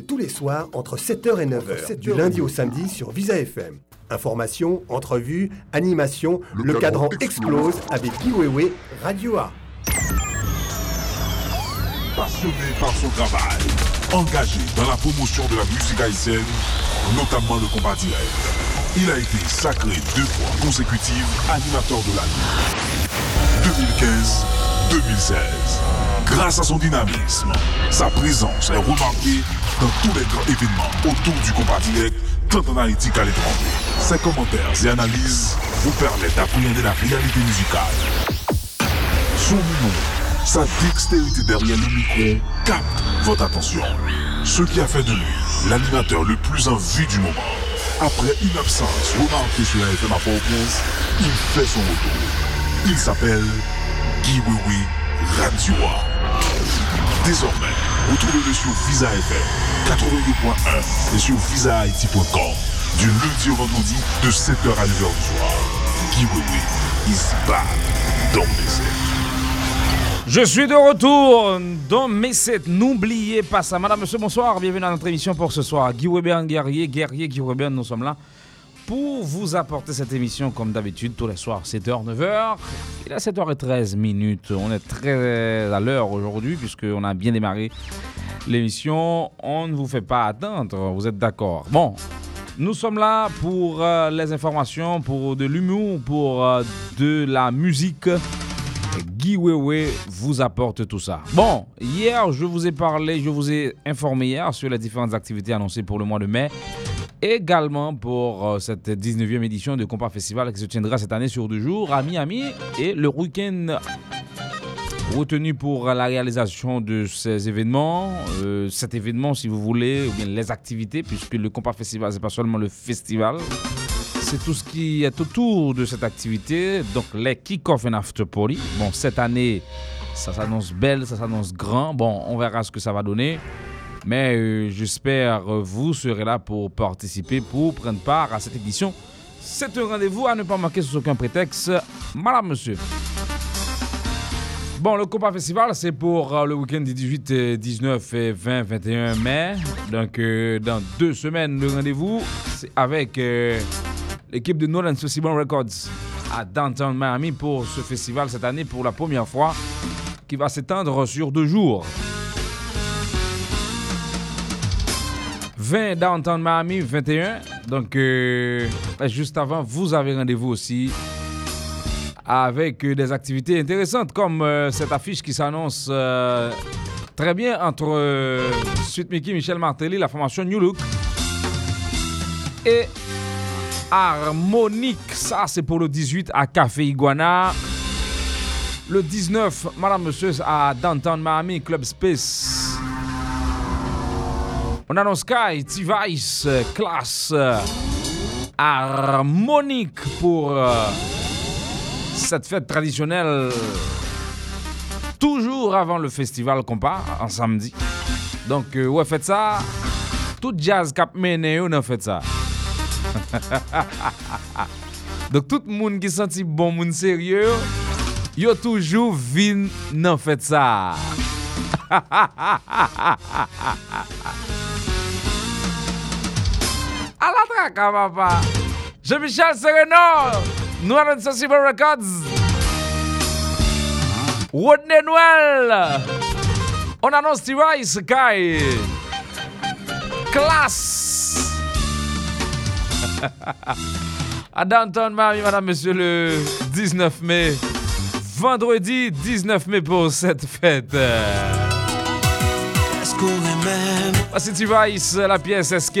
tous les soirs entre 7h et 9h, du lundi au samedi sur Visa FM. Information, entrevues, animation, le, cadran, explose avec Kiwewe Radio A. Passionné par son travail, engagé dans la promotion de la musique haïtienne, notamment le combat direct, il a été sacré deux fois consécutives animateur de l'année. 2015-2016. Grâce à son dynamisme, sa présence est remarquée dans tous les grands événements autour du combat direct, tant en Haïti qu'à l'étranger. Ses commentaires et analyses vous permettent d'appréhender la réalité musicale. Son humour, sa dextérité derrière le micro capte votre attention. Ce qui a fait de lui l'animateur le plus en vue du moment. Après une absence remarquée sur la FM à il fait son retour. Il s'appelle Guy Wiwi Radio. Désormais, retrouvez-le sur Visa FM 82.1 et sur visahaiti.com du lundi au vendredi de 7h à 9h du soir. Guy Wiwi is back dans mes Je suis de retour dans mes sets. N'oubliez pas ça. Madame, monsieur, bonsoir. Bienvenue dans notre émission pour ce soir. Guy Weber, guerrier, guerrier, Guy Weber, nous sommes là pour vous apporter cette émission comme d'habitude tous les soirs 7h 9h il est 7h13 minutes. On est très à l'heure aujourd'hui puisqu'on a bien démarré l'émission. On ne vous fait pas attendre vous êtes d'accord. Bon nous sommes là pour euh, les informations pour de l'humour pour euh, de la musique. Guy Wewe vous apporte tout ça. Bon, hier, je vous ai parlé, je vous ai informé hier sur les différentes activités annoncées pour le mois de mai. Également pour euh, cette 19e édition de Compas Festival qui se tiendra cette année sur deux jours à Miami et le week-end retenu pour la réalisation de ces événements. Euh, cet événement, si vous voulez, ou bien les activités, puisque le Compas Festival, c'est pas seulement le festival, c'est tout ce qui est autour de cette activité. Donc les kick-off and after party. Bon, cette année, ça s'annonce belle, ça s'annonce grand. Bon, on verra ce que ça va donner. Mais euh, j'espère euh, vous serez là pour participer, pour prendre part à cette édition. C'est un rendez-vous à ne pas manquer sous aucun prétexte. Madame, monsieur. Bon, le Copa Festival, c'est pour euh, le week-end du 18, euh, 19 et 20, 21 mai. Donc, euh, dans deux semaines, le rendez-vous, c'est avec euh, l'équipe de Nolan Sociable Records à Downtown Miami pour ce festival cette année pour la première fois qui va s'étendre sur deux jours. 20 Downtown Miami, 21. Donc, euh, juste avant, vous avez rendez-vous aussi avec euh, des activités intéressantes comme euh, cette affiche qui s'annonce très bien entre Suite Mickey, Michel Martelly, la formation New Look et Harmonique. Ça, c'est pour le 18 à Café Iguana. Le 19, Madame Monsieur, à Downtown Miami, Club Space. On annonce Sky, T-Vice, classe euh, harmonique pour euh, cette fête traditionnelle. Toujours avant le festival compas, en samedi. Donc, euh, ouais, faites ça. Tout jazz cap mené, on a fait ça. Donc, tout le monde qui senti bon monde sérieux, yo toujours vin nan fait ça. Hein, papa. Jean-Michel Sereno, avons Sensible Records. Rodney Noël. On annonce T-Rice, Kai. Classe. à Downtown Miami, madame, monsieur, le 19 mai. Vendredi 19 mai pour cette fête. Voici T-Rice, la pièce SK.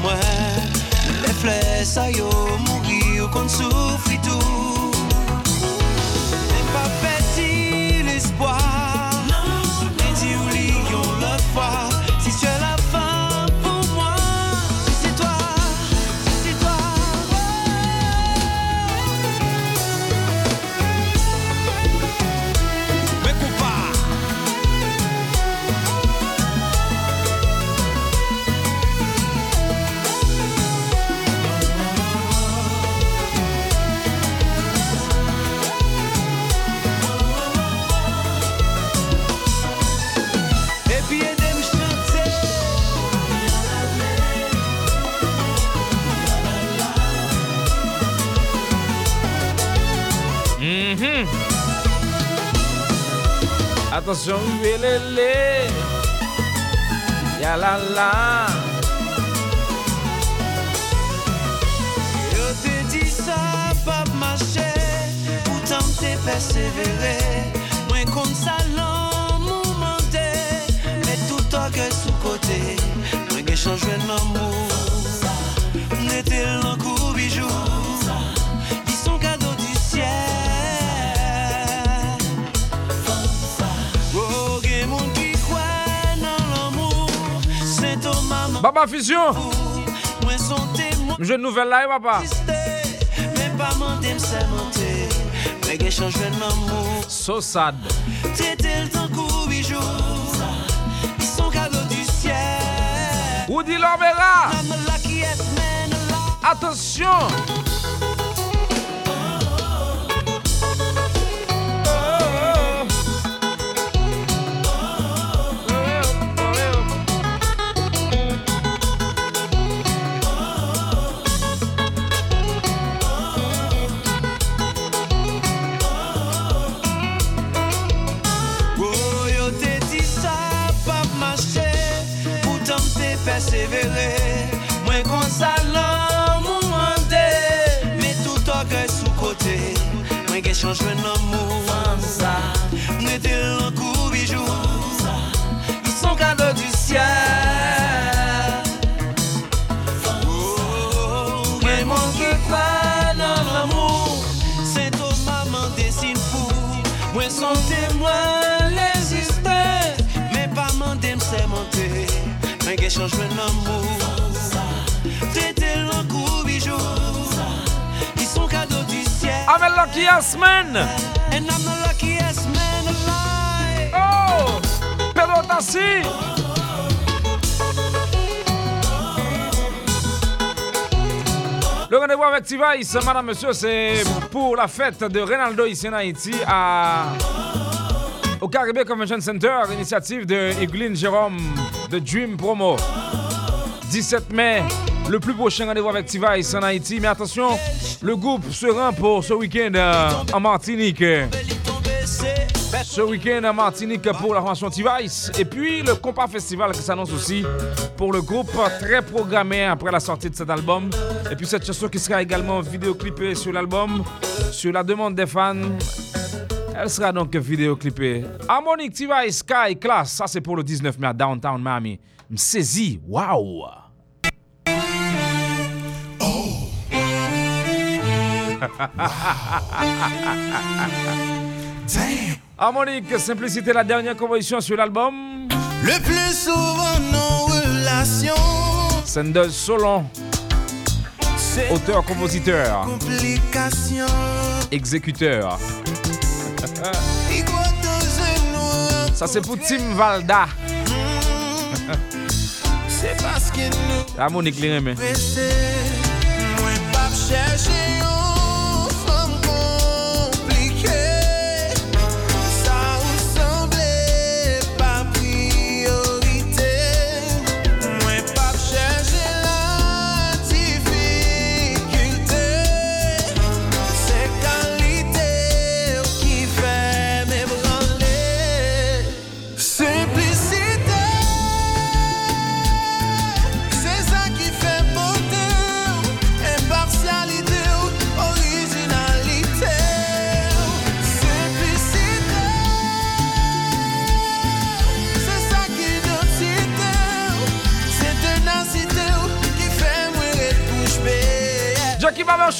Le flè sa yo mouri Attention, lélé. Ya la la. Yo te di sa pa mache Poutan te persevere Mwen kon sa lan mou mante Met tout orgue sou kote Mwen gen chanjwen nan mou Nete lan Baba Fusion. Mwen son Jeune nouvelle là, papa. Men pa mande m semente Men gen chanjwen m'amou So sad. Tete l tan kou bijou sont cadeaux du Lorbera. I'm the luckiest Mwen gen chanjwen nan mou Mwen te lan kou bijou Ils sont cadeaux du ciel. Mwen l'amour C'est ton maman desine pou Mwen son témoin l'existe Men pa mande m semente Mwen gen bijou Ils sont cadeaux du ciel Lucky Yasmin. And I'm the luckiest man alive Oh. Pedro Tassi. Le rendez-vous avec T-Vice, madame, monsieur, c'est pour la fête de Ronaldo ici en Haïti à... au Caribbean Convention Center, initiative de Eglin Jérôme de Dream Promo. 17 mai, le plus prochain rendez-vous avec T-Vice en Haïti. Mais attention, le groupe se rend pour ce week-end euh, en Martinique. Ce week-end à Martinique pour la formation T-Vice. Et puis le Compas Festival qui s'annonce aussi pour le groupe, très programmé après la sortie de cet album. Et puis cette chanson qui sera également vidéoclipée sur l'album, sur la demande des fans. Elle sera donc vidéoclipée. Harmonic T-Vice Sky Class, ça c'est pour le 19 mai à Downtown Miami. Me saisis, waouh! Harmonique, simplicité, la dernière composition sur l'album. Le plus souvent nos relations Sanders Solon, auteur-compositeur, complication exécuteur. Ça c'est pour Tim Valda. C'est parce que nous Harmonique, les remet. pressés Moi pas chercher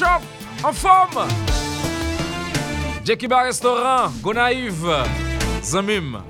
En forme. Jackie Bar Restaurant, Gonaïve, Zamim.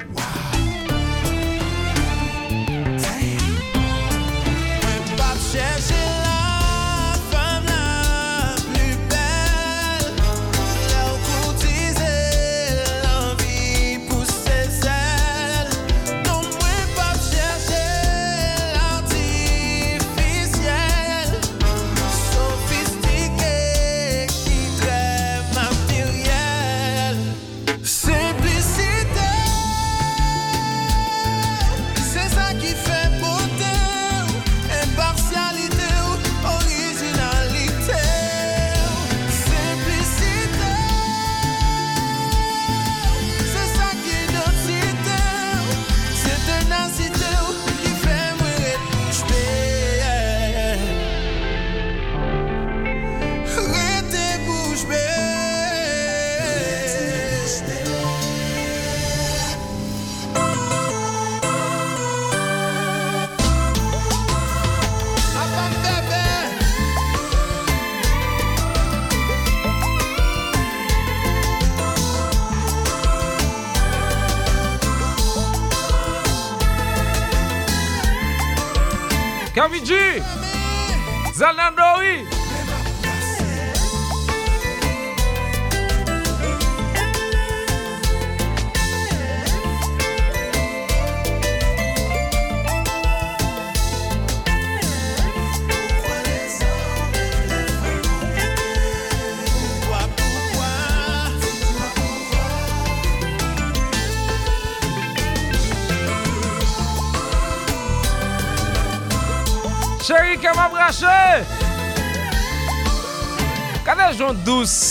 dos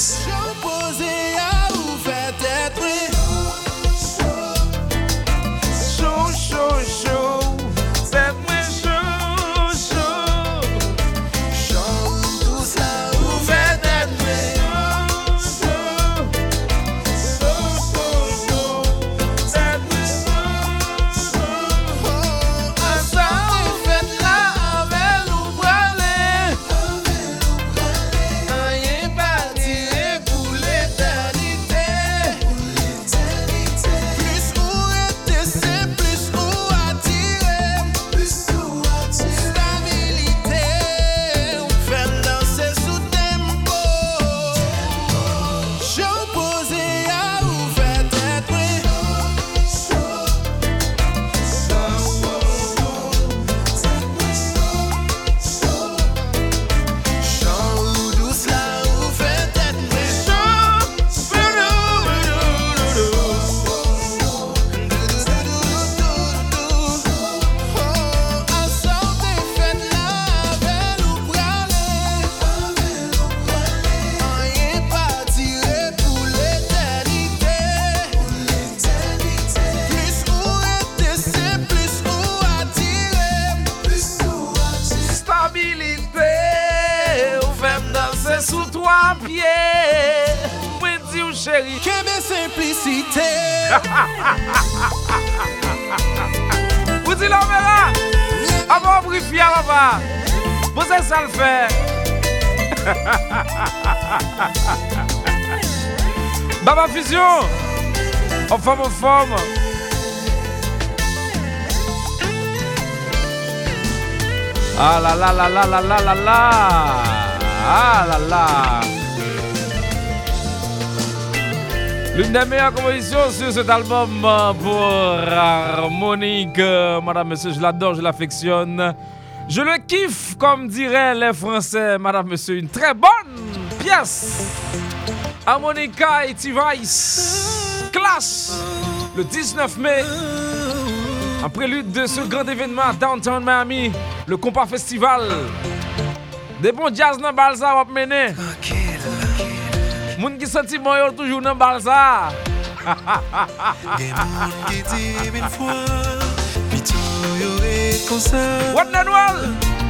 Pou se sa l fè. Baba Fusion, en forme en forme. Ah là là là là là là là là Ah là là L'une des meilleures compositions sur cet album euh, pour Harmonique. Euh, Madame, monsieur, je l'adore, je l'affectionne. Je le kiffe, comme diraient les Français. Madame, monsieur, une très bonne pièce. Harmonica et T-Vice. Classe. Le 19 mai. En prélude de ce grand événement à Downtown Miami, le Compas Festival. Des bons jazz dans Balsa va mener. Moun qui senti bon yo toujours dans Balsa. What the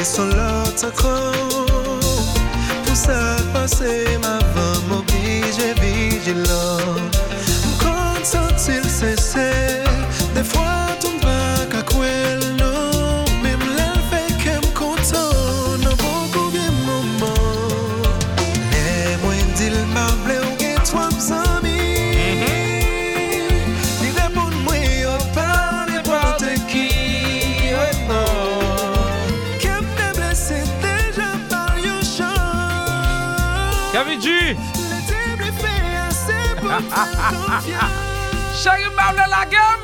Mwen son lot akron Pou sa pase ma van Mwen obije vije lor Mwen konsantil sese lwisyon ben si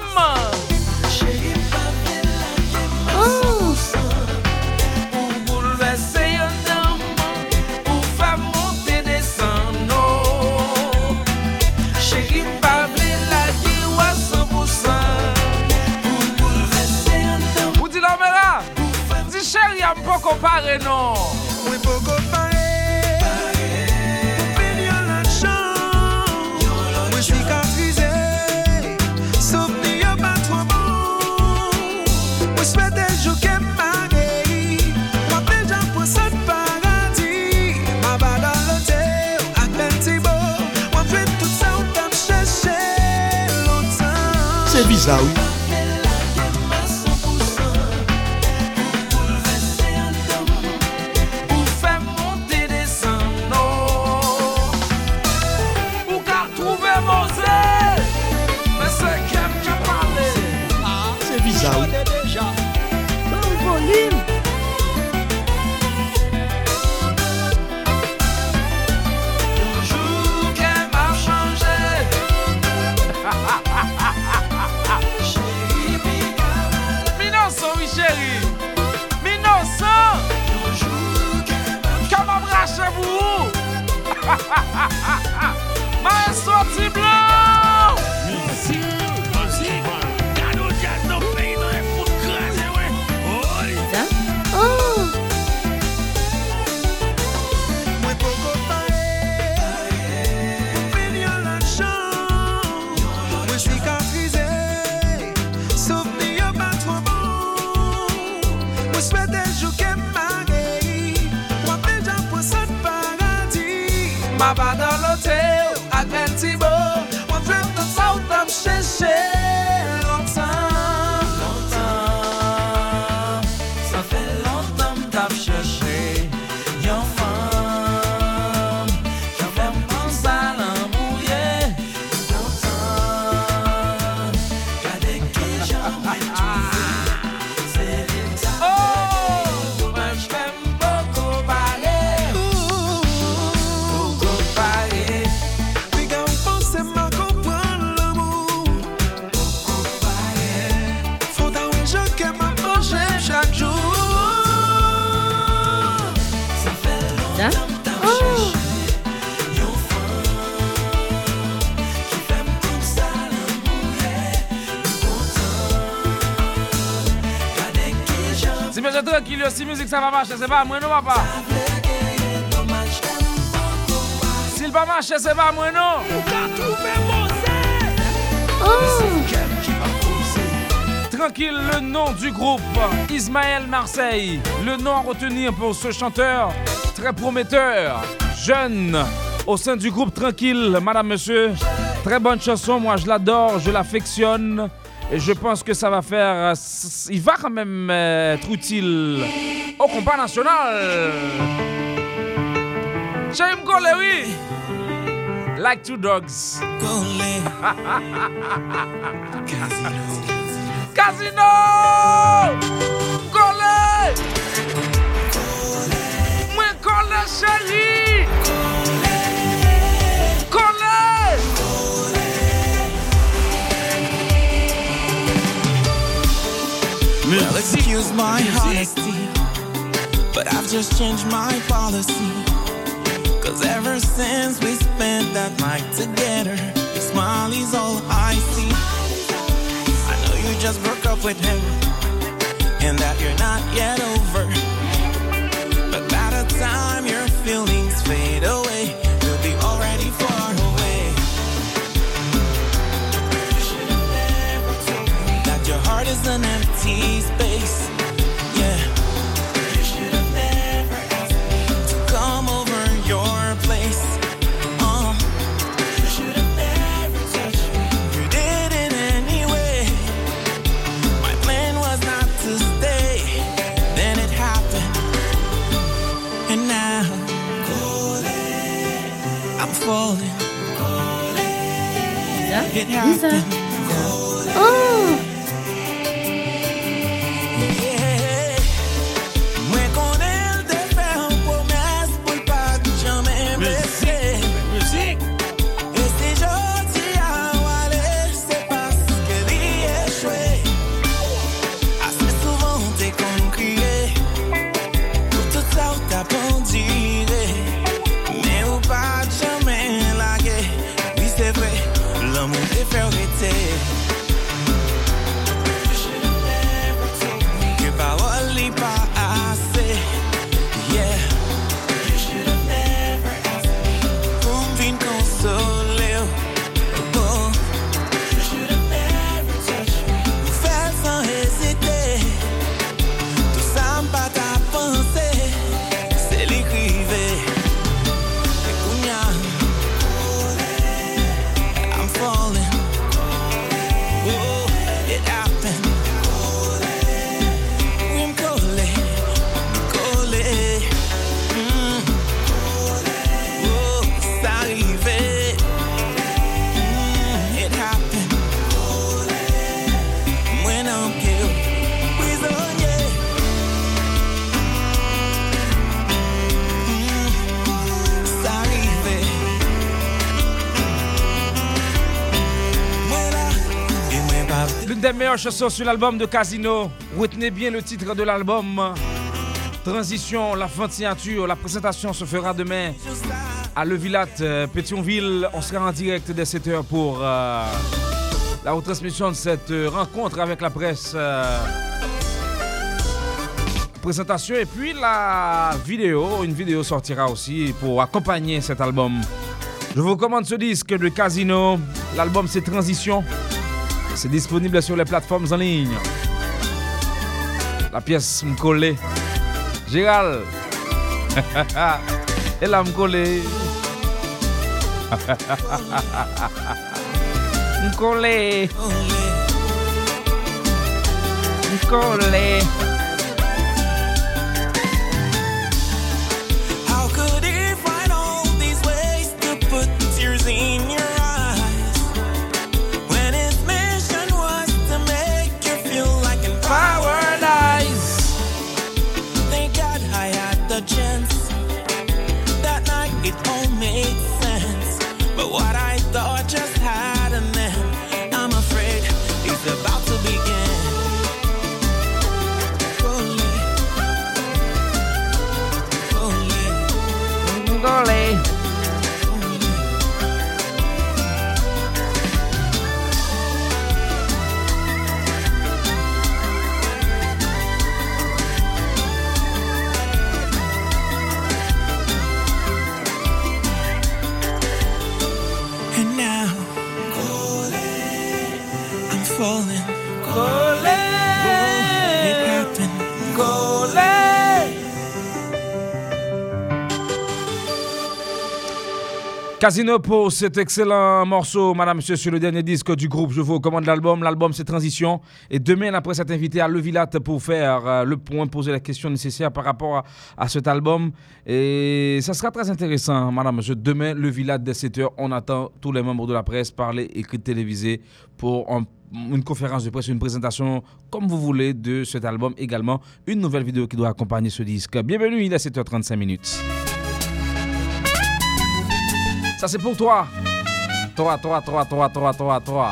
musique ça va marcher, c'est pas moi non papa. S'il va marcher, c'est pas moi non. Tranquille, le nom du groupe, Ismaël Marseille. Le nom à retenir pour ce chanteur très prometteur, jeune, au sein du groupe Tranquille, madame, monsieur. Très bonne chanson, moi je l'adore, je l'affectionne. Et je pense que ça va faire. Il va quand même être utile au combat national. J'aime Gole, oui. Like two dogs. Casino. Casino. Gole. Moi, Gole, chérie. Well, excuse my honesty, I've just changed my policy. Cause ever since we spent that night together, your smile is all I see. I know you just broke up with him, and that you're not yet over. But by the time your feelings fade away, you'll be already far away. That your heart is an empty space it happen. Sur l'album de Casino. Retenez bien le titre de l'album. Transition, la fin de signature, la présentation se fera demain à Levilat, euh, Pétionville. On sera en direct dès 7h pour euh, la retransmission de cette euh, rencontre avec la presse. présentation et puis la vidéo. Une vidéo sortira aussi pour accompagner cet album. Je vous recommande ce disque de Casino. L'album c'est Transition. C'est disponible sur les plateformes en ligne. La pièce me collée. Gérald. Elle a me collé. Me Casino pour cet excellent morceau, madame, monsieur, sur le dernier disque du groupe. Je vous recommande l'album. L'album, c'est Transition. Et demain, après s'être invité à Levilat pour faire euh, le point, poser la question nécessaire par rapport à, cet album. Et ça sera très intéressant, madame, monsieur. Demain, Levilat, dès 7h, on attend tous les membres de la presse parler, écrire, téléviser pour un- une conférence de presse, une présentation, comme vous voulez, de cet album. Également, une nouvelle vidéo qui doit accompagner ce disque. Bienvenue, il est 7h35 minutes. Ça c'est pour toi. Toi, toi, toi, toi, toi, toi, toi.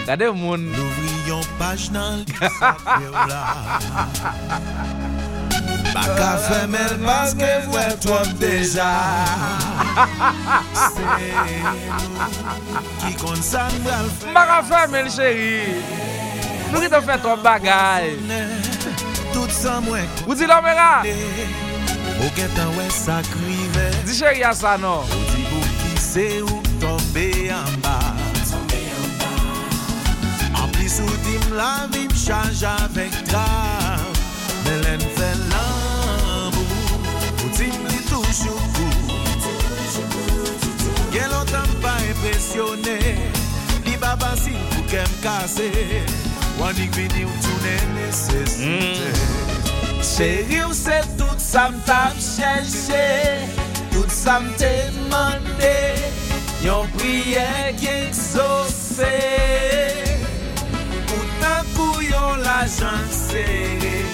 Regardez le monde. L'ouvrion page nan li sa fè ou la Pa ka fè mel paske vwe trop deja Se nou ki kon sa mbral fè Mbara fè men chéri. Nou ki te fè trop bagay. Tout sa mwen Ou di la mera? konde Ou gen tan wè sa krive Di chè ya sa nou Ou di bou ki se ou tombe an ba Tombe an ba An plis ou di m la vi m chanj avèk drav Mè lèn fè l'ambou Ou di m di toujou kou Gen lontan m pa impresyonè Li baba si pou kem kase Wanik vini ou toune nesesite Chéri ou se tout sa m ta m chèche Tout sa m te mande Yon priye ki eksose Koutan kou yon la jan sere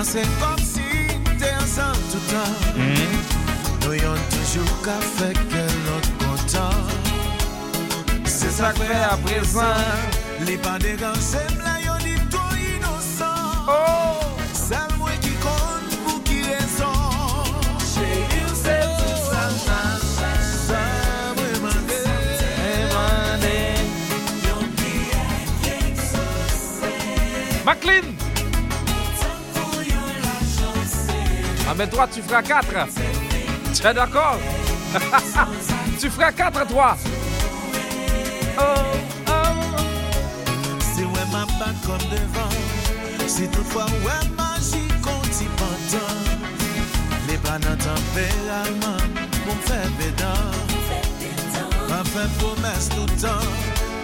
Pourtant, c'est comme si t'es ensemble tout le temps. Nous y'en toujours qu'à faire que l'autre content. C'est ça que fait à présent. Les pas dérangés, là, y'en dit tout innocent. Oh! Seul moi qui compte pour qui raison. Chérie, c'est tout. Yon qui exaucé. McLean Pour mais toi tu feras 4 Tu es d'accord? Tu feras 4 toi. Oh, oh. Si ouais ma back comme devant Si toutefois ouais magie compte y pendant Les bananes tempérament Pour me faire bédant Pas fait promesse tout le temps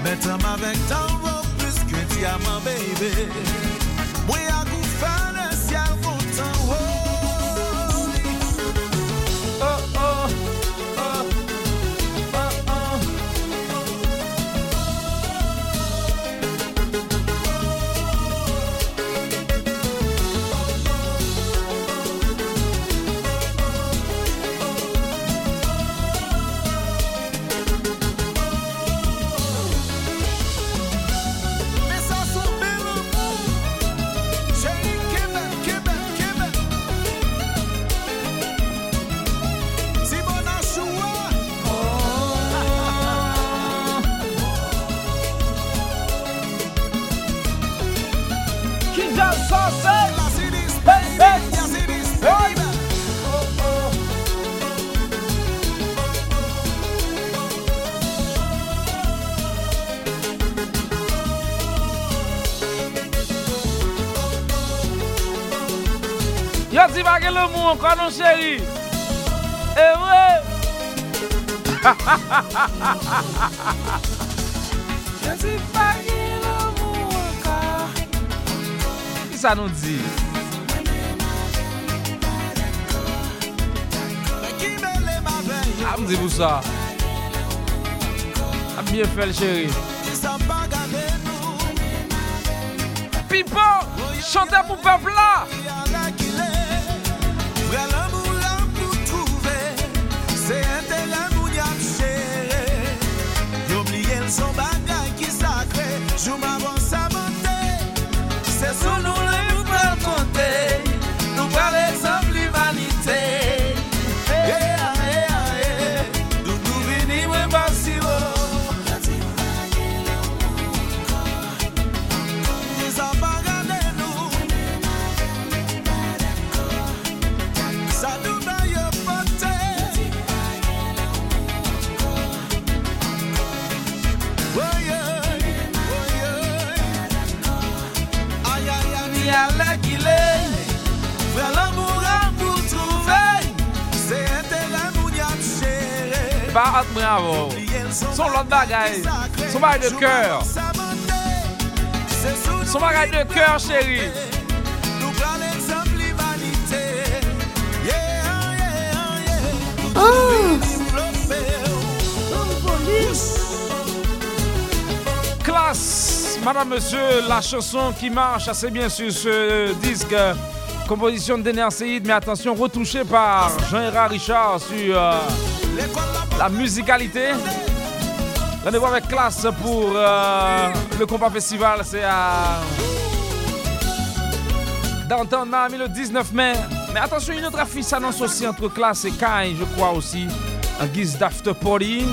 Mais t'aimes avec tant plus que diamant baby. Moi à vous faire non chéri. Eh ouais. Le mou encore Qui ça nous dit? Ah me dit pour ça. A bien fait le chéri. Pas Pipo Chantez pour peuple de cœur Son bagay de cœur chéri. Classe, madame, monsieur, la chanson qui marche assez bien sur ce disque, composition d'Ener mais attention, retouché par Jean-Hérard Richard sur euh, la musicalité. Rendez-vous avec classe pour euh, le combat festival. C'est à Downtown Miami le 19 mai. Mais attention, une autre affiche s'annonce aussi entre classe et Kai, je crois aussi, en guise d'after party.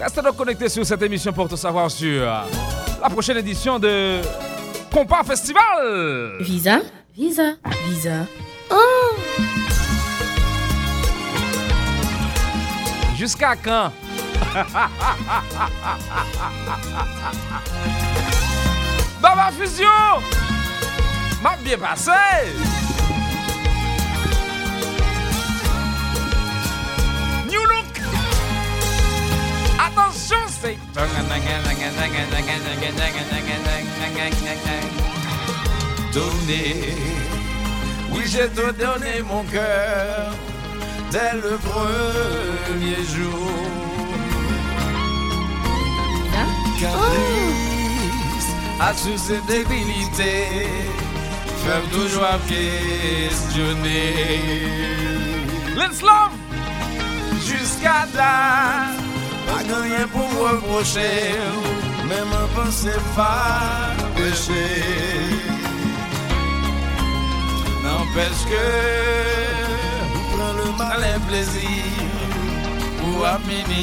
Restez donc connectés sur cette émission pour tout savoir sur la prochaine édition de Compas Festival. Visa, visa, visa. Oh! Jusqu'à quand? Baba Fusion! M'a bien passé! New look! Attention, c'est... Donner, oui j'ai te donné mon cœur dès le premier jour. Caprice, as-tu cette débilité Fais toujours à questionner. Let's love Jusqu'à date, pas de rien pour me reprocher, même un pensée pas péché. N'empêche que prend le mal et plaisir pour à minimiser.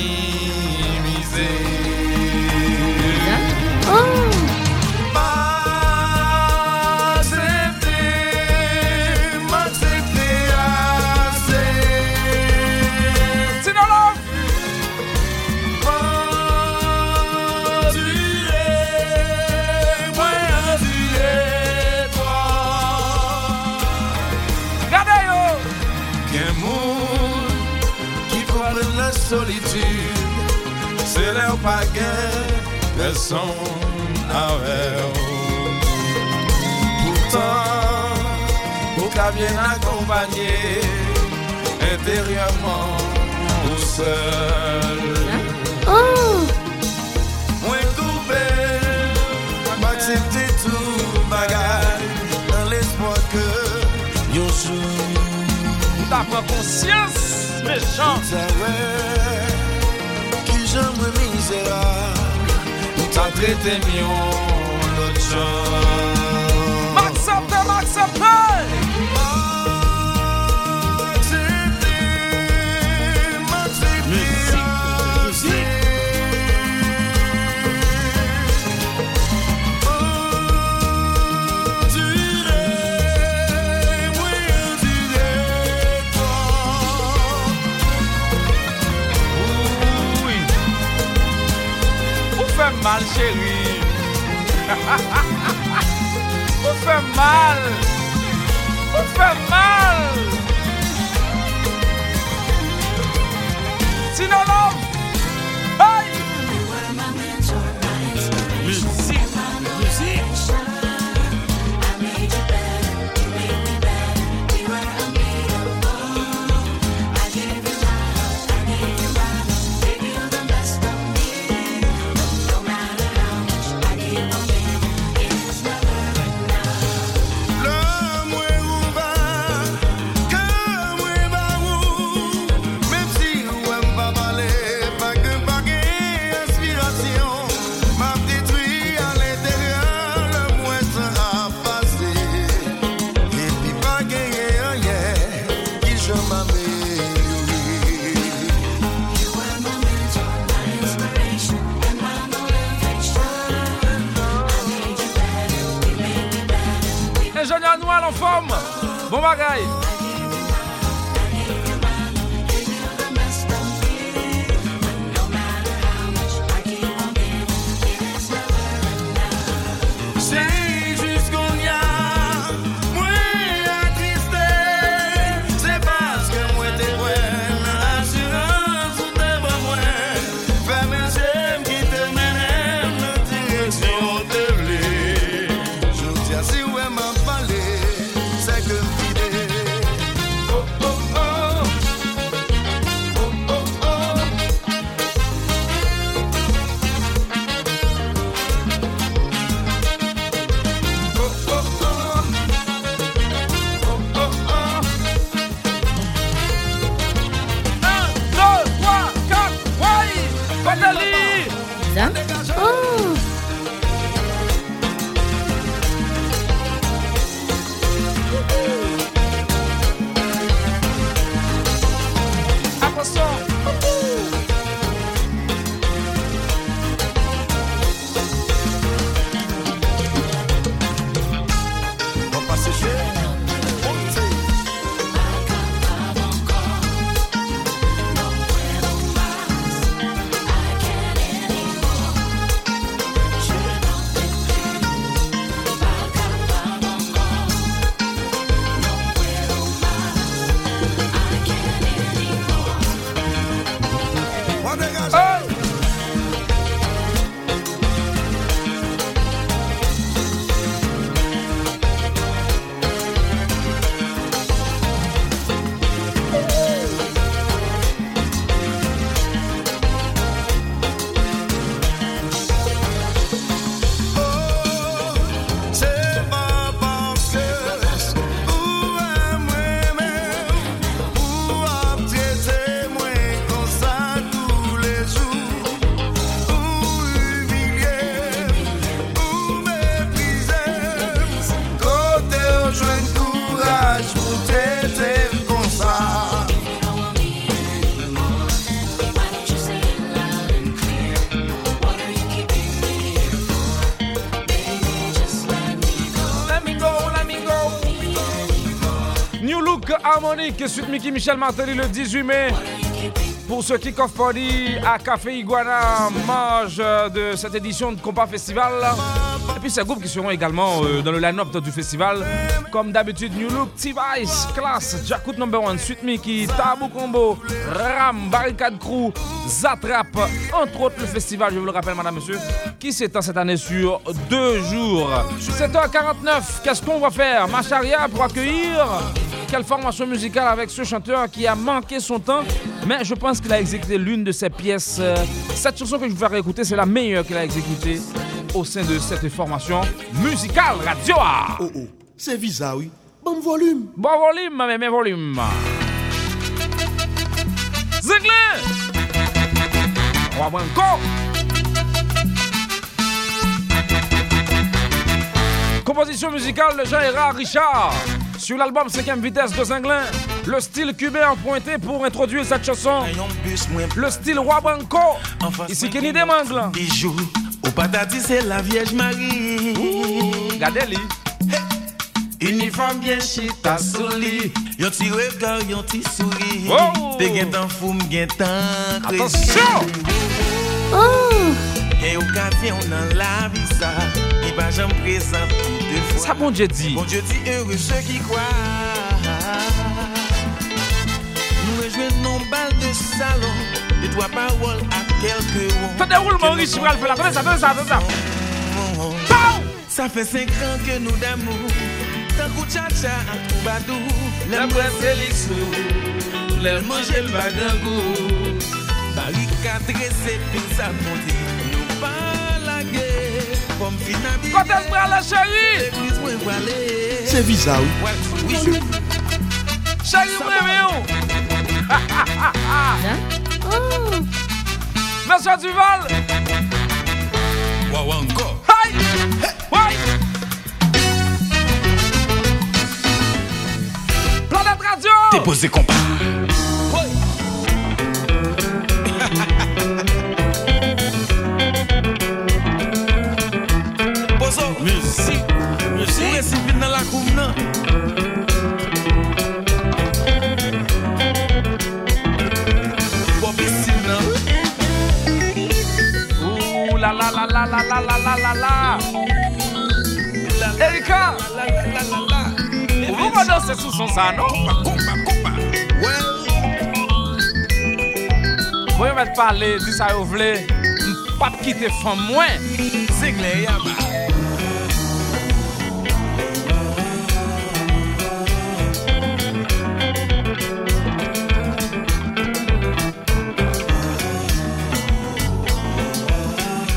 M'accepter, de c'est leur pagaie, personne avec Pourtant, pour qu'à bien accompagner, intérieurement au seul. Moi coupé, m'accepter tout bagage, dans l'espoir que yo jour T'as pris conscience, méchant qui j'aime misérable, t'as traité mieux l'autre chose. M'accepter, m'accepter Oui chérie Vous faites mal. Vous faites mal. Sinon, love Suite Mickey Michel Martelly le 18 mai. Pour ce kick-off party à Café Iguana, mange de cette édition de Compas Festival. Et puis ces groupes qui seront également euh, dans le line-up du festival. Comme d'habitude, New Look, T-Vice, Class, Jackut Number 1, Suite Mickey, Tabou Combo, Ram, Barricade Crew, Zatrap, entre autres le festival, je vous le rappelle madame, monsieur, qui s'étend cette année sur deux jours. 7h49, qu'est-ce qu'on va faire Macharia pour accueillir quelle formation musicale avec ce chanteur qui a manqué son temps, mais je pense qu'il a exécuté l'une de ses pièces. Euh, cette chanson que je vous ferai écouter, c'est la meilleure qu'il a exécutée au sein de cette formation musicale radio. Oh oh, c'est Visa, oui. Bon volume. Bon volume, mais mes volume. Zinglin. encore. Composition musicale de Jean-Hérard Richard. Sur l'album 5ème vitesse de Zinglin, le style cubain emprunté pour introduire cette chanson. Le style roi banco. Ici Kenny Demangles. Bijou, au patati c'est la Vierge Marie. Regardez-les. Uniforme bien chita sous lit Yon ti regard, yon ti souri oh. Te gen tan foum, gen tan Attention oh. Et au café on en la vie ça Il va jamais présenter ça, bon Dieu dit. Bon Dieu dit heureux ceux qui croient. Nous rejoignons balle de salon. De toi parole à quelques mots. Ça déroule, Maurice, je vais le faire. Attendez ça, attendez ça, attendez ça. Ça fait 5 ans que nous d'amour. Tant coup tcha-tcha, un troubadou. L'aime c'est l'issou. L'aime manger le bagangou. Barricade, c'est pizza montée. Nous pas la guerre. Quand est-ce que la chérie. C'est Visa, oui. Oui, je... Chérie, vous Oh Monsieur Duval. Wow, encore Müzik, müzik Mwen si vin nan la koum nan Bobi si nan Ou la la la la la la la la la la Erika Ou pou mwen danse sou son sa non? Koupa, koupa, koupa Mwen mwen pale di sa yo vle Mpap ki te fom mwen Zigle yaba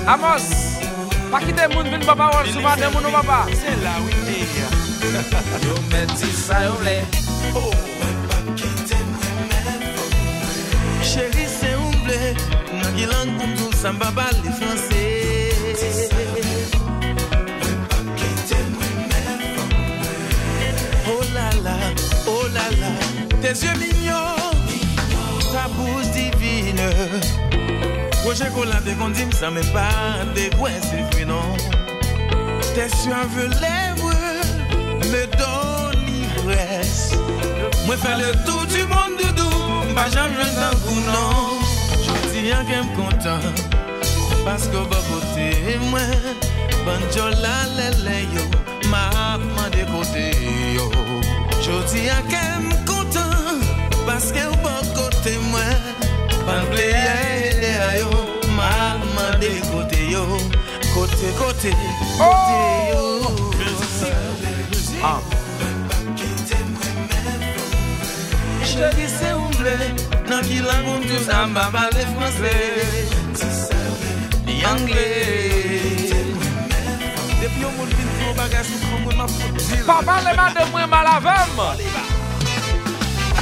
Amos, pa ki de moun vin baba wan souman de moun ou baba. Se la wite ya, yo men ti sa yo le. Mwen pa ki mwen men pou. Chéri se un ble, nan gilan koutou san baba li franse. Ti sa yo le, mwen pa ki mwen men pou. Oh la la, oh la la, tes ye mignon, ta bouche divine. Proje kou la de kondim sa men pa de kwen se fwe non. Te suave levwe me don livres Mwen fè le tou du moun doudou Mpa jan jwen tan kou non. Jodi an kem kontan Pasko bo kote mwen Banjo la lele yo Ma apman de kote yo. Jodi an kem kontan Paske bo kote mwen Pan pleye a yo Maman de kote yo Kote kote kote yo. Che di se ou mble Nan ki langoun tou sa mba pale franse Di angle Depi yo moun vin pou bagaj Mou kon moun ma fote Pa pale ma de mwen ma la vem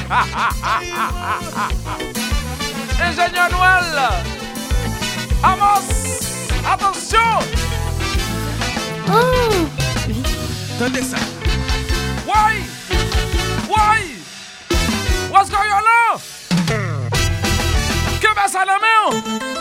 Ha ha ha ha ha ha. Ingénieur Noël. Amos Attention. Oh. Sa Why? Why? What's going on Que ben ça la main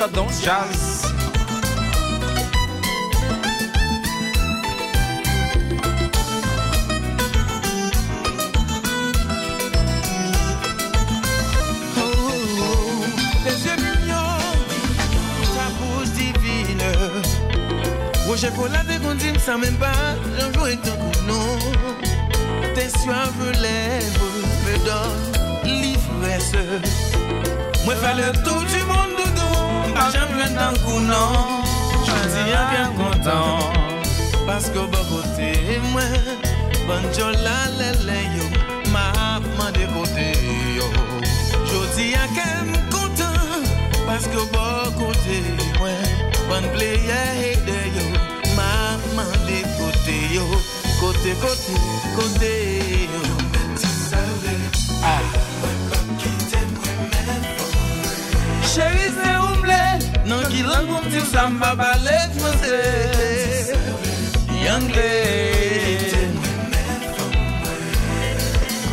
Méthode dans jazz J'ai pour la décondim, ça même pas, j'en joue ton coup, non. Tes suaves lèvres me donnent l'ivresse. Moi, fais le de dos, pas jamais d'un coup, non. Je dis bien content, parce que bon côté, moi, bonne jola, lele, yo, ma de yo. Dis à quel content, parce que bon côté, moi, bonne player, yo. Maman de côté yo, côté côté côté yo. Chérie c'est oublé, non qui langue on dit ça m'a balé français. Anglais.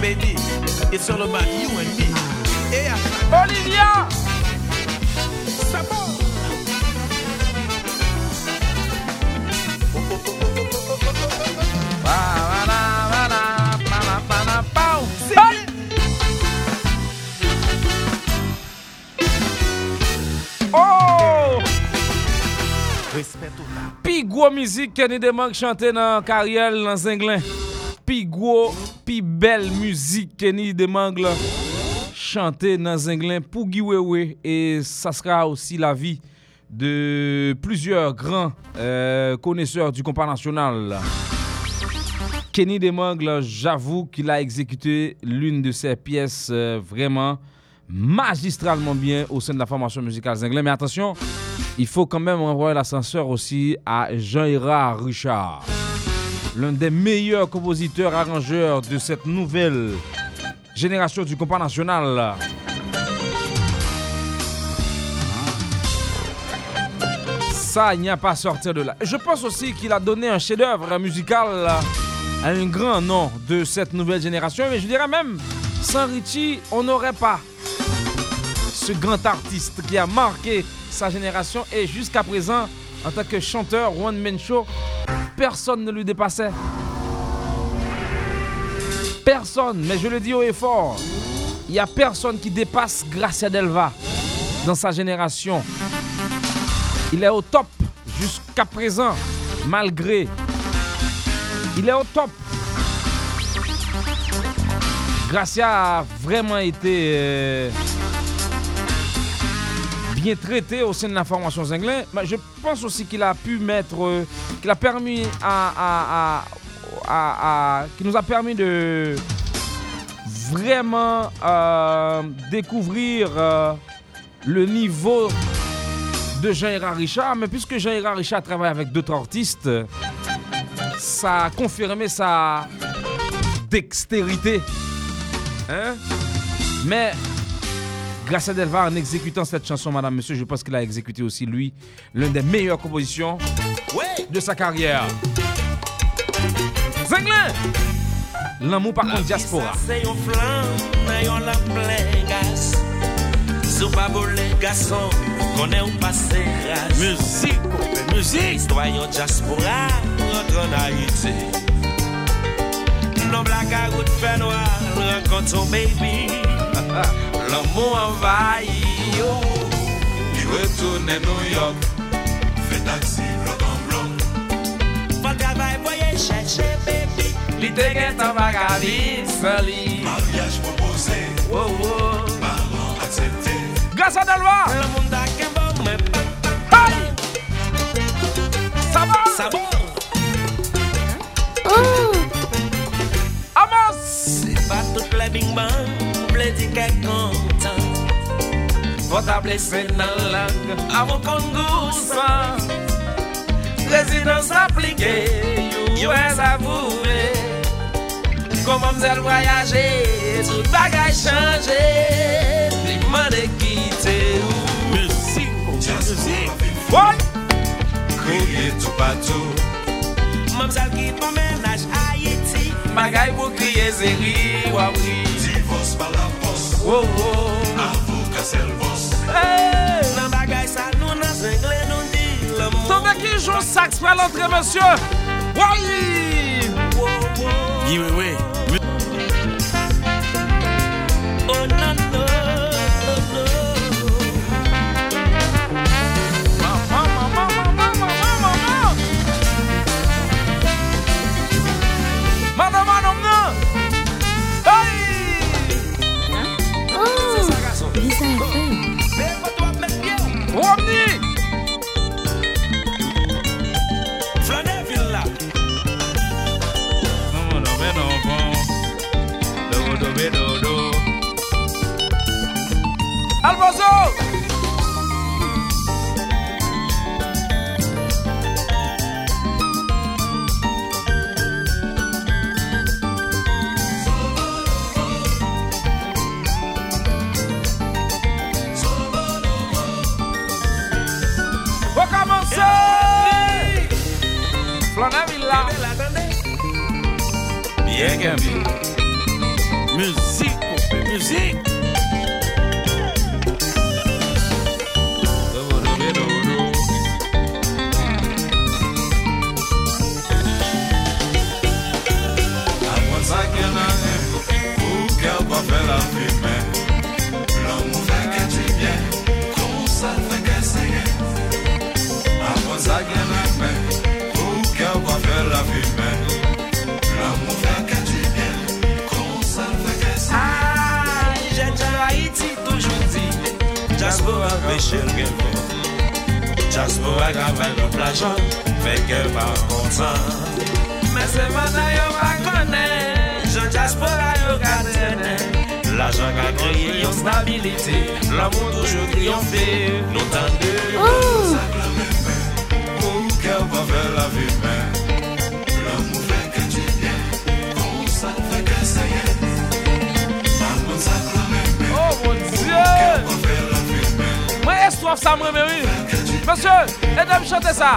Baby, it's all about you and gwo mizik Kenny Demank chante nan karyel nan zenglen. Pi gwo, pi bel mizik Kenny Demank la chante nan zenglen pou Giwewe. Ça sera aussi la vie de plusieurs grands euh, connaisseurs du compas national. Kenny Demangle, j'avoue qu'il a exécuté l'une de ses pièces euh, vraiment magistralement bien au sein de la formation musicale Zenglen. Mais attention, il faut quand même envoyer l'ascenseur aussi à Jean-Hérard Richard, l'un des meilleurs compositeurs arrangeurs de cette nouvelle génération du compas national. Ça, il n'y a pas à sortir de là. Je pense aussi qu'il a donné un chef-d'œuvre musical à un grand nom de cette nouvelle génération. Mais je dirais même, sans Richie, on n'aurait pas ce grand artiste qui a marqué sa génération. Et jusqu'à présent, en tant que chanteur, One Man personne ne lui dépassait. Personne, mais je le dis haut et fort, il n'y a personne qui dépasse Gracia Delva dans sa génération. Il est au top jusqu'à présent, malgré. Il est au top. Gracia a vraiment été euh, traité au sein de la formation. Mais je pense aussi qu'il a pu mettre, euh, qu'il a permis à, à, à, à, qui nous a permis de vraiment euh, découvrir euh, le niveau de Jean-Hérard Richard. Mais puisque Jean-Hérard Richard travaille avec d'autres artistes, ça a confirmé sa dextérité. Hein? Mais grâce à Delvar, en exécutant cette chanson, Madame, Monsieur, je pense qu'il a exécuté aussi, lui, l'une des meilleures compositions de sa carrière. Zenglin! L'amour par contre diaspora. Sou ou. Musique, musique. Histoire yon diaspora, rentre en Haïti. Non blague à route fait noir, rencontre son baby. L'amour envahit, yo. Il retourne à New York, fait taxi, bloc en bloc. Faut travail, voyez chercher baby. Li te gen tan bagavi, sali. Mariage proposé, Oh oh. parents accepté. Grâce à Delva! Le monde a qu'un bon, mais Hey! Ça va? ça va. Amos! C'est pas toutes les bing di kè kontan. Vota blese nan lang avon kon gousan Rezidans aplike, yo e zavoure Kon mamzel voyaje, tout bagay chanje. Li mwande kite ou. Mèsi, mèsi, woy Kouye tou patou Mamzel ki pou menaj Haiti. Bagay pou kriye zeri wabri oh, oh. Avoka Selvos Nan bagay sa nou nan zengle nou di l'amour Tombe ki joun saks pa Woyi we Oh nan Alfonso Faut commencer Flaneville là Bien gambé Musique, coupé, musique L'amour fè kè di bien Kon sa fè kè se gen Apon sa gen nan en Ou kèl pa fè la fè kè di bien Kon sa fè kè se gen Ay, jen jan Haiti toujou di Diaspora peche l gen fè Diaspora gavè l plajan Fè ke pa kontan Men se manan yo pa konen Jan diaspora yo ka La jan ka kreye yon stabilite La moun toujou kriyonfe Nou tan de yon sa klamè Moun kèw pa vè la vè mè La moun fè kè djè dè Kon sa fè kè sa yè Ma moun sa klamè mè Moun kèw pa vè la vè mè Mwen estrof sa mwen mè wè Monsye, edèm chante sa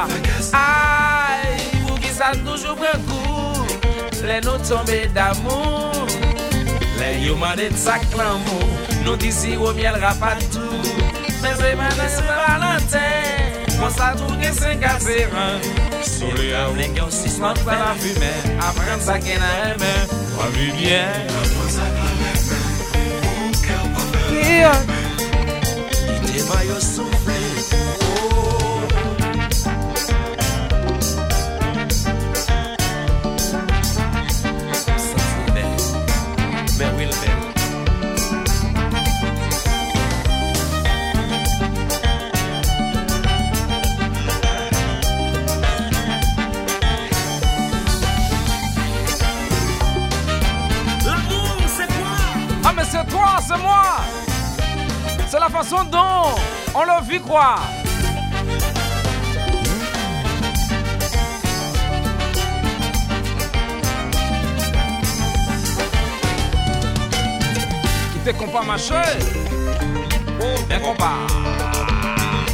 Ay, pou ki sa toujou mwen kou Lè nou tombe d'amou Le yo mande tsak lan mou Nou disi ou miel rapatou Men se mande se valantè Mwen sa tou gen se kaze ran Sou le avlen gen si slant pa la fume Apren sa gen a eme Mwen mi bien Mwen sa gen a eme Mwen sa gen a eme Ah mais c'est toi, c'est moi C'est la façon dont on le vit croire Qui te compas marché Oh, bien compas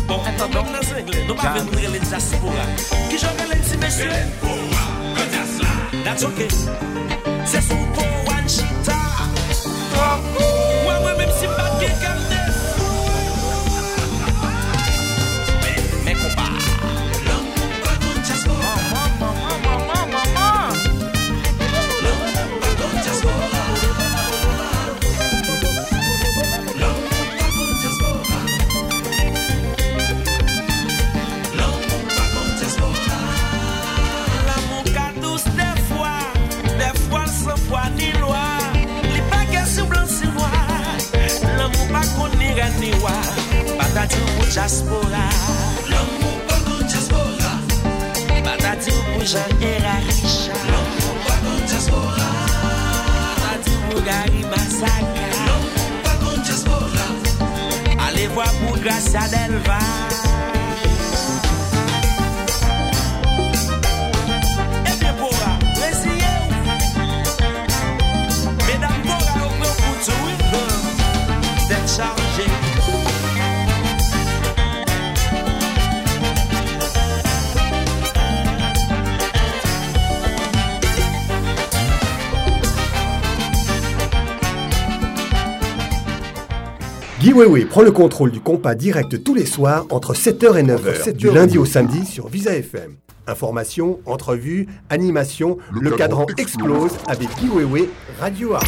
Bon, entendons dans anglais, nous pas venir les diaspora. Qui j'en les petits messieurs? C'est son chita. Mwen mwen mèm si mbate gen Patati ou pou diaspora. L'amour pa kon diaspora. Patati ou pou Jean Era Richard. L'amour pa kon diaspora. Patati ou pou Gary Masaka. L'amour pa kon diaspora. Allez voir pour Gracia Delva. Eh bien, Wewe prend le contrôle du compas direct tous les soirs entre 7h et 9h, du lundi au samedi sur Visa FM. Information, entrevues, animation, le, cadran explose avec Guy Wewe, Radio Art.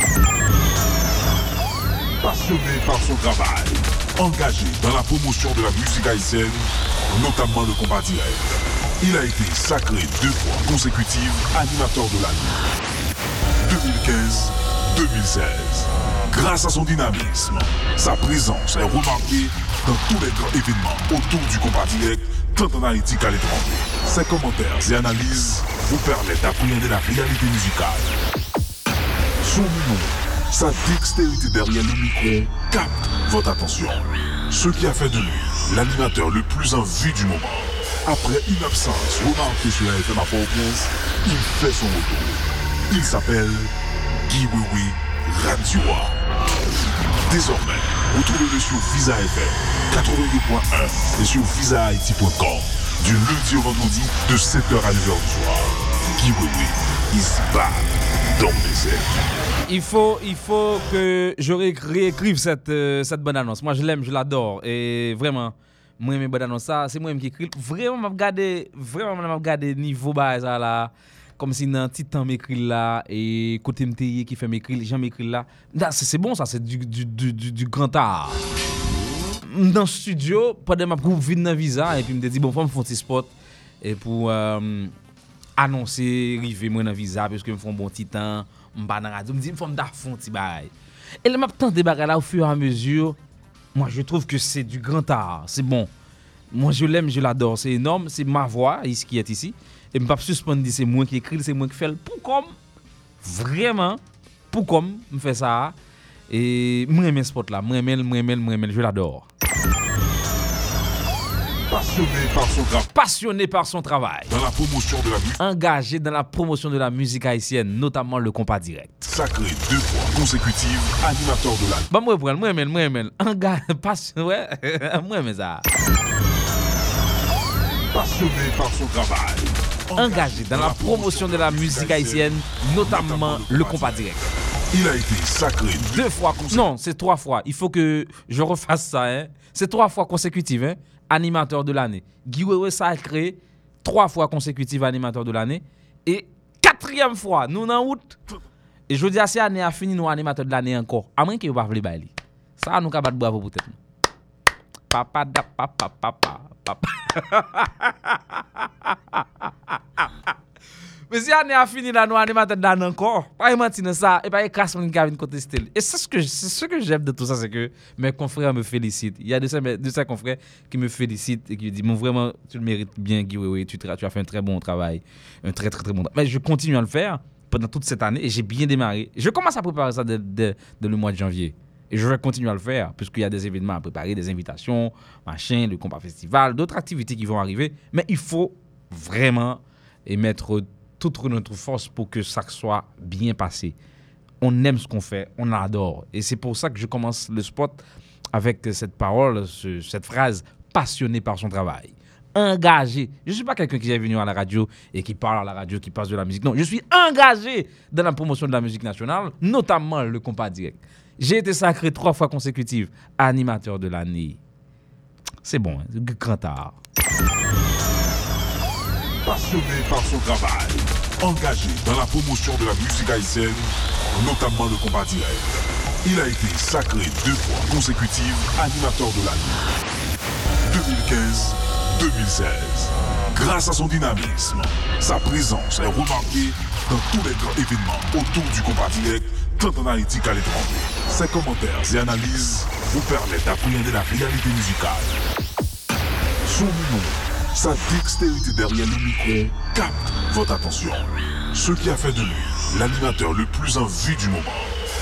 Passionné par son travail, engagé dans la promotion de la musique haïtienne, notamment le combat direct, il a été sacré deux fois consécutives animateur de l'année. 2015-2016. Grâce à son dynamisme, sa présence est remarquée dans tous les grands événements autour du combat direct, tant en Haïti qu'à l'étranger. Ses commentaires et analyses vous permettent d'appréhender la réalité musicale. Son nom, sa dextérité derrière le micro capte votre attention. Ce qui a fait de lui l'animateur le plus en vue du moment. Après une absence remarquée sur la FM à Port-au-Prince, il fait son retour. Il s'appelle Guy Radio. Désormais, retrouvez-le sur Visa FM 82.1 et sur visahaiti.com du lundi au vendredi de 7h à 9h du soir. Wewe is back dans les airs. Il faut, il faut que je ré- réécrive cette, euh, cette bonne annonce. Moi, je l'aime, je l'adore. Et vraiment, moi, mes bonnes annonces, c'est moi qui écris. Vraiment, m'a regardé, vraiment, regardé niveau bas, là. Comme si dans un petit temps m'écrit là, et côté MTI qui fait m'écrire, j'aime m'écrire là. C'est bon, ça, c'est du, du, du, du, grand art. Dans le studio, pendant ma groupe vide dans visa, et puis me dit, bon, faut me faire un spot. Et pour euh, annoncer, river moi dans visa, parce que me font un bon petit temps, m'pas dans la radio, me dit, me faut me dar fond petit bail. Et là, m'a tant des là au fur et à mesure, moi je trouve que c'est du grand art, c'est bon. Moi je l'aime, je l'adore, c'est énorme, c'est ma voix ici qui est ici. Et me pas suspendre c'est moi qui écris, c'est moi qui fais. Pour comme vraiment pour comme me fait ça. Et moi aime ce spot là, moi aime, moi aime, moi aime, je l'adore. Passionné par son travail, Passionné par son travail, dans la promotion de la musique, engagé dans la promotion de la musique haïtienne, notamment le compas direct. sacré deux fois consécutive animateur de l'année. Bah moi moi aime, moi aime, engagé, passion, ouais, moi aime ça. Passionné par son travail, Engagé dans la promotion de la musique haïtienne, notamment le compas direct. il a été sacré deux fois, non, c'est trois fois. Il faut que je refasse ça. Hein. C'est trois fois consécutive, hein. animateur de l'année. Guy Wewe sacré, trois fois consécutive animateur de l'année. Et quatrième fois, nous en août. Et je dis à cette année a fini, nous animateur de l'année encore. À moins vous ne pas. Ça, nous avons bravo pour tête. Papa da papa papa Mais si année a fini là, nous animateur de l'année encore. Pas mentir dans ça. Et pas y casse mon cabine côté style. Et c'est ce que c'est ce que j'aime de tout ça, c'est que mes confrères me félicitent. Il y a de de ces confrères qui me félicitent et qui me disent, bon, vraiment, tu le mérites bien, Guy, tu, as fait un très bon travail. Un très, très, très bon travail. Mais je continue à le faire pendant toute cette année et j'ai bien démarré. Je commence à préparer ça dès le mois de janvier. Et je vais continuer à le faire, puisqu'il y a des événements à préparer, des invitations, machin, le compas festival, d'autres activités qui vont arriver. Mais il faut vraiment et mettre toute notre force pour que ça soit bien passé. On aime ce qu'on fait, on adore. Et c'est pour ça que je commence le spot avec cette parole, ce- cette phrase, passionné par son travail. Engagé. Je ne suis pas quelqu'un qui est venu à la radio et qui parle à la radio, qui passe de la musique. Non, je suis engagé dans la promotion de la musique nationale, notamment le compas direct. J'ai été sacré trois fois consécutives animateur de l'année. C'est bon, hein, grand art. Passionné par son travail, engagé dans la promotion de la musique haïtienne, notamment le combat direct, il a été sacré deux fois consécutive animateur de l'année. 2015-2016. Grâce à son dynamisme, sa présence est remarquée dans tous les grands événements autour du combat direct, tant en Haïti qu'à l'étranger. Ses commentaires et analyses vous permettent d'appréhender la réalité musicale. Son nom, sa dextérité derrière le micro capte votre attention. Ce qui a fait de lui l'animateur le plus en vue du moment.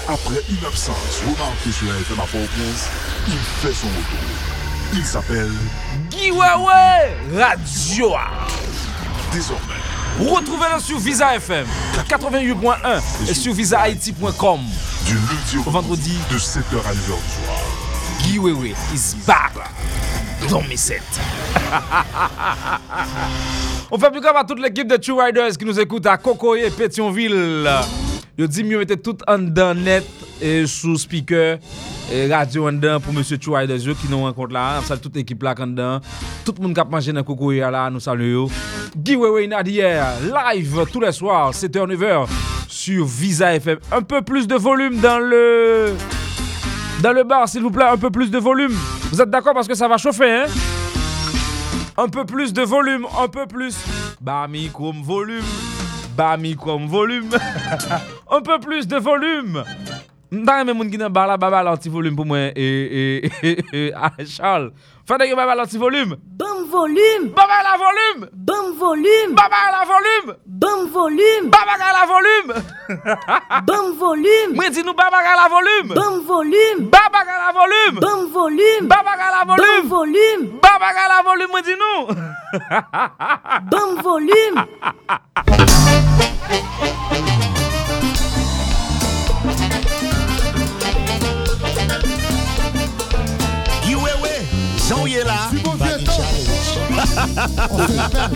Après une absence remarquée sur la FM à Port-au-Prince, il fait son retour. Il s'appelle Guy Wewe Radio. désormais Retrouvez-le sur Visa FM 88.1 et sur visahaiti.com. du lundi au vendredi. de 7h à 9h du soir. Guy is back dans mes sets. On fait plus comme à toute l'équipe de True Riders qui nous écoute à Cocoyer, Pétionville. Yo dit mieux mettez tout en dedans net et sous speaker et radio en dedans pour monsieur Chouai qui nous rencontre là. On salue toute l'équipe là en dedans. Tout le monde qui a mangé dans Coco là, nous saluons. Guy Wewe Nadia, live tous les soirs, 7h, 9h sur Visa FM. Un peu plus de volume dans le. Dans le bar, s'il vous plaît, un peu plus de volume. Vous êtes d'accord parce que ça va chauffer, hein? Un peu plus de volume, un peu plus. Bami comme volume. Bami comme volume. un peu plus de volume. Men moun ki nan bar la, baba l'anti-volume pou mwen e, e, e, e, e, Charles. Fade baba l'anti-volume. Bam volume. Baba la volume. Bam volume. Baba la volume. Bam volume. Baba la volume. Bam volume. Mwen di nou baba la volume. Bam volume. Baba la volume. Bam volume. Baba la volume. Bam volume. Baba la volume mwen di nou. Bam volume. Jean est là.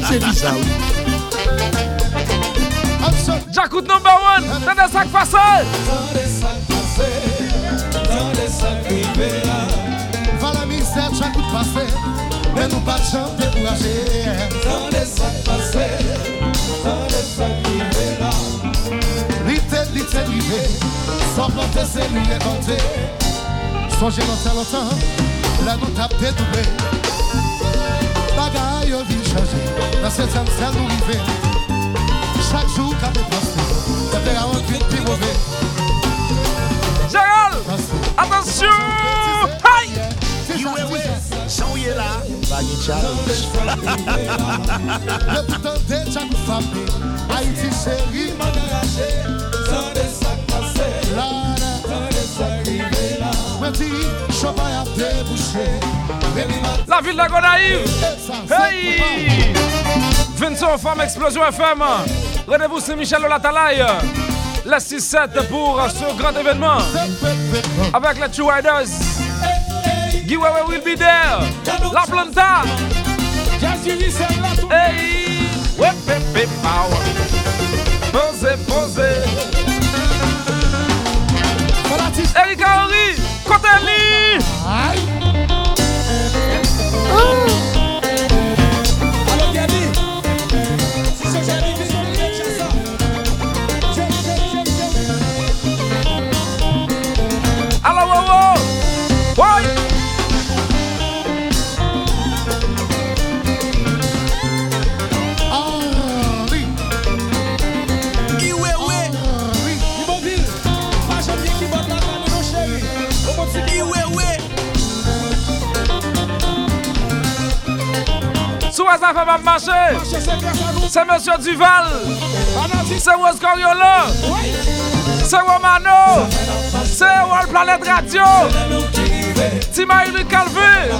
C'est bizarre. Jacout number one, dans des sacs passés. Dans des sacs passés, dans des sacs privés. Va la misère, passé, mais nous pas de chance. Dans des sacs passés, dans des sacs privés. L'ité, l'ité, l'ité, sans planter, c'est lui les compter. Songez longtemps, longtemps. La nou tap dedouble Bagay yo vi chanje Nan se jan sen nou rive Chak jou ka depanse Tepe a an pi mouve Gérald Hay Iwewe la Bagay challenge. Le de chak ou fami Haïti chéri Magarache San de sak pase Lana San de sak rive la Mwen a La ville de Gonaïve. Hey! Vincent Femme Explosion FM Rendez-vous c'est Michel Olatalaï La 6-7 pour ce grand événement. Avec les Two Riders. Giveaway will be there. La Planta. Hey! Posez, posez. Eric Henry Cotelli Oh. Sous fait ma marcher. C'est Monsieur Duval. C'est Rose Coriola. C'est Romano. C'est World Planet Radio. Timaïlu Calvé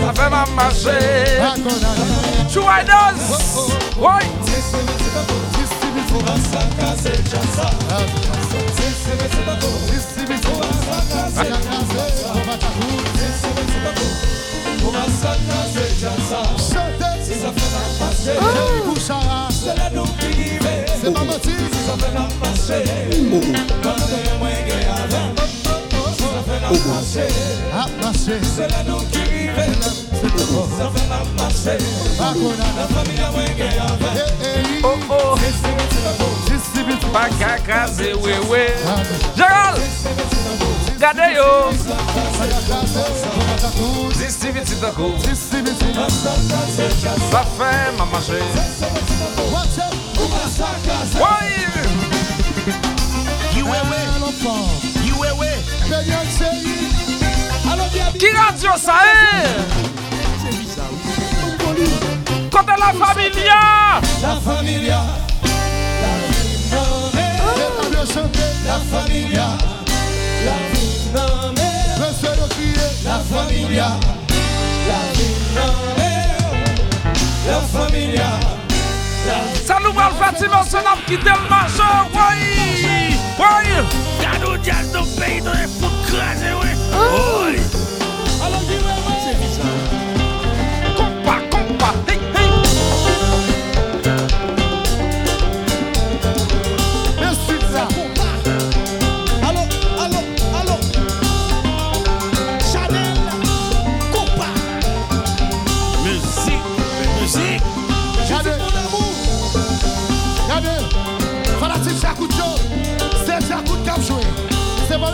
Ça fait ma marcher. Condamné Two Riders Ouais C'est pas menti A marché Oh oh Bakakaze wewe Gérald Gade yo viti tako fait ma Qui radio ça est? C'est bizarre. Côté la familia La familia La familia. La La familia. La familia Ça nous va le bâtiment, c'est l'homme qui quitter le marché Ouais. Ouais. Gado jazz dans le pays, dans les fous crasés, ouais. Oh. Compa, compa Hey, hey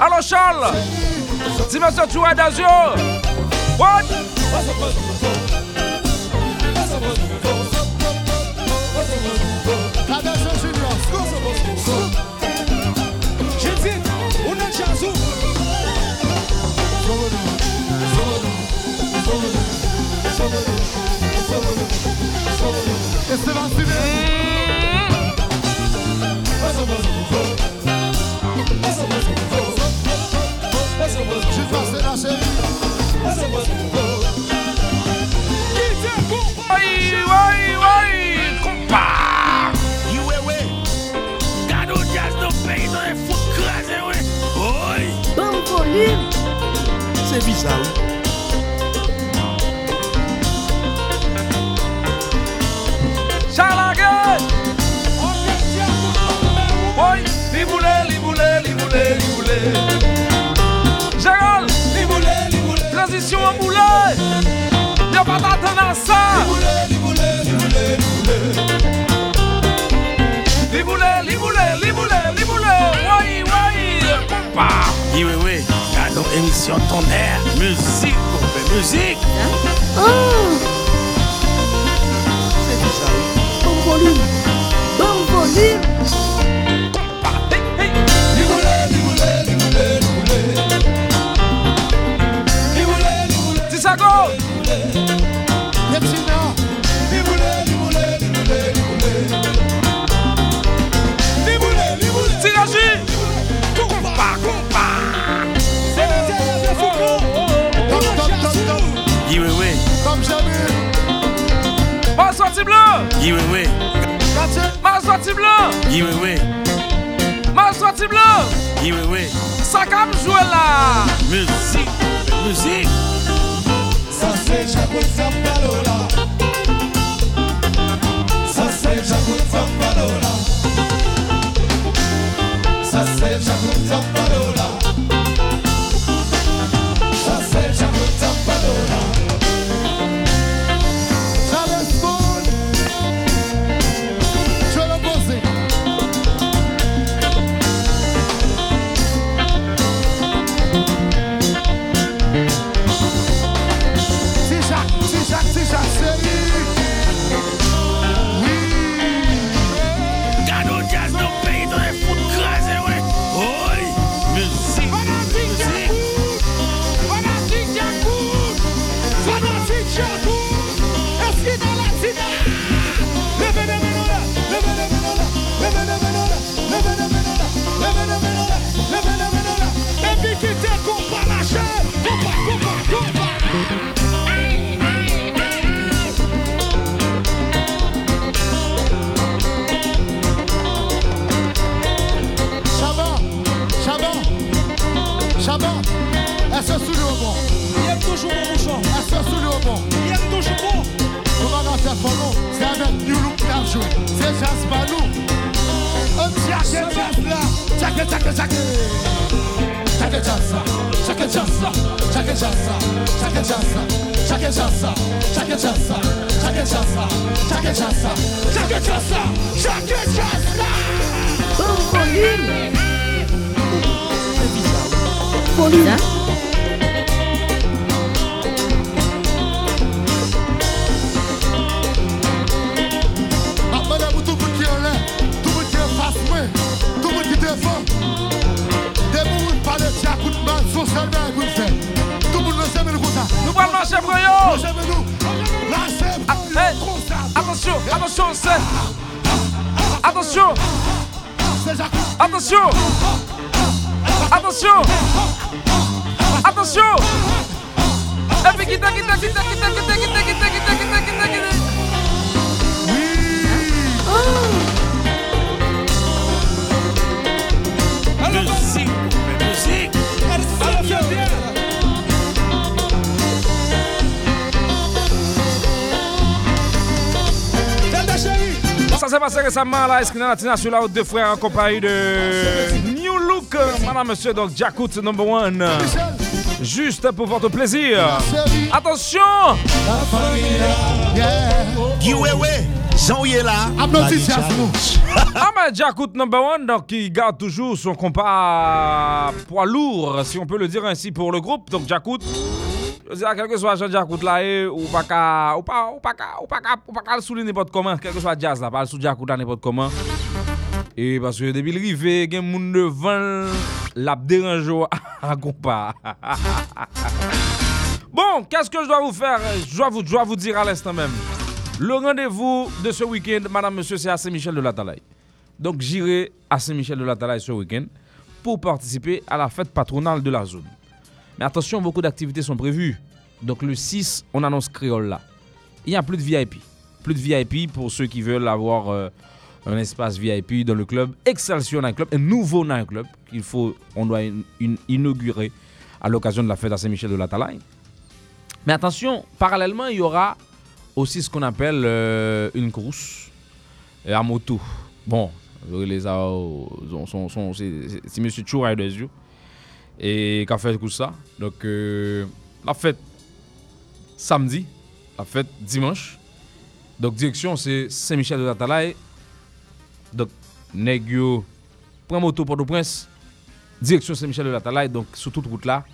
Alors Charles, dis-moi ce tu as dans le. Serviçal. dansa libule libule émission tonnerre musique courbe musique. Oh. C'est bon sorti blanc. Oui, oui, oui. Ma sorti blanc. Oui, oui, oui. Ma sorti blanc. Oui, oui, oui. Ça comme jouer là. Musique, musique. Ça c'est Jaco Zampalola. Ça c'est Jaco Zampalola. Ça c'est Jaco Zampalola. Que sous le bon Il aime toujours bouchon. Que sous le bon Il aime toujours bon. Comment on a fait pour nous C'est avec New Look qu'on a joué. C'est jazz. Un petit jazz là. Jack it, jack it, jack it. Jack it, jazz ça. Jack it, jazz ça. Jack it, jazz ça. Jack it, jazz ça. Jack it, jazz ça. Jack it, jazz Nous parlons Attention, attention. Attention. Attention. Attention. Attention. Ça s'est passé récemment là, Esquina Latina sur la route de frères en compagnie de New Look, madame, monsieur, donc Jakut number one. Juste pour votre plaisir. Attention! Giwewe, Jean y est là. À. Ah ben Jakut number one, donc il garde toujours son compas poids lourd, si on peut le dire ainsi pour le groupe. Donc Jakut, Zira, kelke swa jan jakout la ou pa ka, ou pa, ou pa ka, ou pa ka, ou pa ka al souli jazz la, pa al souli jakout la nepot koman. E, paske debil rive, gen moun devan, lap deranjo. Bon, qu'est-ce que je dois vous faire? Je dois vous, je dois vous dire à l'instant même. Le rendez-vous de ce week-end, madame, monsieur, c'est à Saint-Michel de l'Atalaye. Donc j'irai à Saint-Michel de l'Atalaye ce week-end pour participer à la fête patronale de la zone. Mais attention, beaucoup d'activités sont prévues. Donc le 6, on annonce créole là. Il n'y a plus de VIP. Plus de VIP pour ceux qui veulent avoir euh, un espace VIP dans le club Excelsior Night Club, un nouveau Night Club qu'il faut, on doit in- in- inaugurer à l'occasion de la fête à Saint-Michel de la Talaye. Mais attention, parallèlement, il y aura aussi ce qu'on appelle euh, une course euh, à moto. Bon, les c'est Riders you, et qui a fait tout ça? Donc, euh, la fête samedi, la fête dimanche. Donc, direction, c'est Saint-Michel de la Talaye. Donc, nèg yo, prend moto Port-au-Prince, direction Saint-Michel de la Talaye. Donc, sur toute route là,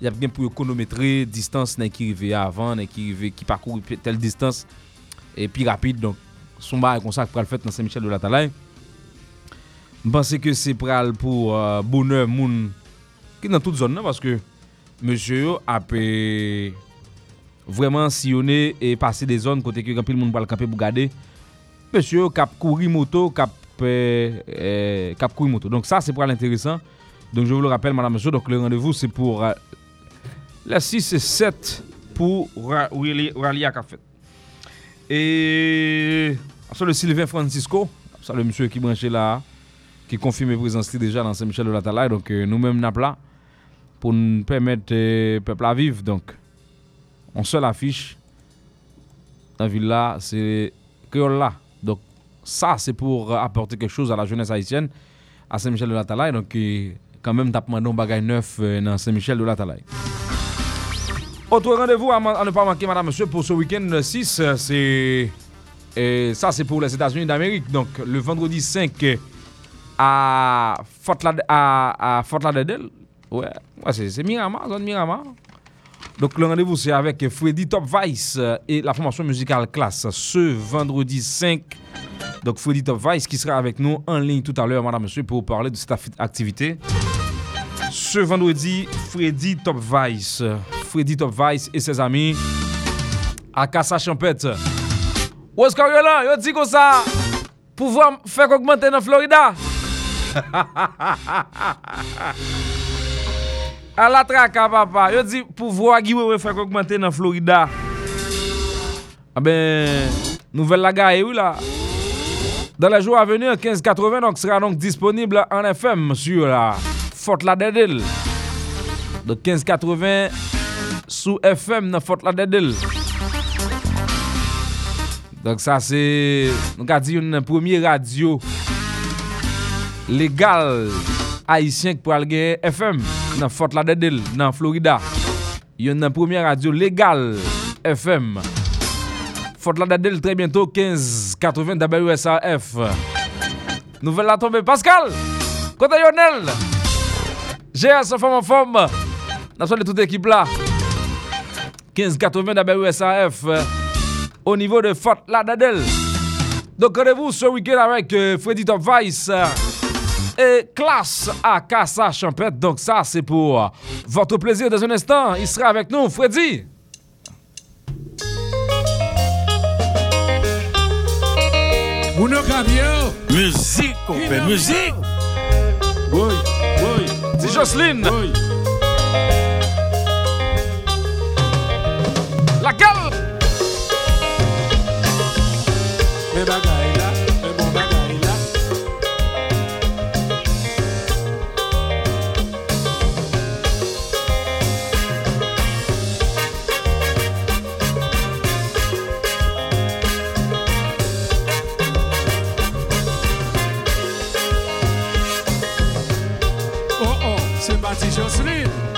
il y a bien pour chronométrer distance qui arrive avant, qui qui parcourt telle distance et puis rapide. Donc, son bar comme ça pour le fait dans Saint-Michel de la Talaye. Je pense que c'est pour euh, bonheur moun dans nan tout zon nan, paske monsye yo ap vreman siyone e pase de zon kote ki gampil moun pal kape pou gade, monsye yo kap kouri moto, kap, eh, kap euh, kouri moto. Donk. Donc je vous le rappelle, madame, monsieur, donc le rendez-vous c'est pour euh, la 6 et 7 pour rallier à Café. Et sur le Sylvain Francisco, ça le monsieur qui branchait là, qui confirme présence déjà dans Saint-Michel de la Talaye, donc euh, nous-mêmes, Napla. là pour nous permettre euh, peuple à vivre donc on seule affiche dans la ville là c'est créole là donc ça c'est pour euh, apporter quelque chose à la jeunesse haïtienne à Saint-Michel de la donc euh, quand même t'as demandé un bagage neuf euh, dans Saint-Michel de la autre rendez-vous à, ne pas manquer, madame, monsieur, pour ce week-end euh, 6, euh, c'est. Et ça, c'est pour les États-Unis d'Amérique. Donc, le vendredi 5 euh, à Fort, Lade- à, à Fort Lauderdale. Ouais, ouais c'est Miramar, zone Miramar. Donc, le rendez-vous, c'est avec Freddy Top Vice euh, et la formation musicale classe ce vendredi 5. Donc, Freddy Top Vice qui sera avec nous en ligne tout à l'heure, madame, monsieur, pour parler de cette activité. Ce vendredi, Freddy Top Vice. Freddy Top Vice et ses amis à Casa Champette. Où est-ce là? Yo dit comme ça. Pouvoir faire augmenter dans Florida. A la traka papa, yo di pou vwa giwe we fèk augmente nan Florida. A ben, nouvel laga e ou la. Dan la jou avenir, 1580 donc, sera donc disponible en FM sur la Fort Lauderdale. De 1580 sous FM nan Fort Lauderdale. Donc ça c'est, on a dit une première radio légale haïtienne pour aller FM. Dans Fort Lauderdale dans Florida. Il y a une première radio légale FM. Fort Lauderdale très bientôt 1580 WSAF. Nouvelle la tombée Pascal. Côté Lionel. GS en forme en forme. Nous sommes toute l'équipe là. 1580 WSAF au niveau de Fort Lauderdale. Donc rendez-vous ce week-end avec euh, Freddy Top Vice euh, et classe à Casa Champette. Donc ça c'est pour votre plaisir dans un instant. Il sera avec nous, Freddy. Musique, on fait musique. Oui, oui. C'est Jocelyne. Oui. Laquelle Mais bagaille c'est parti Jocelyne.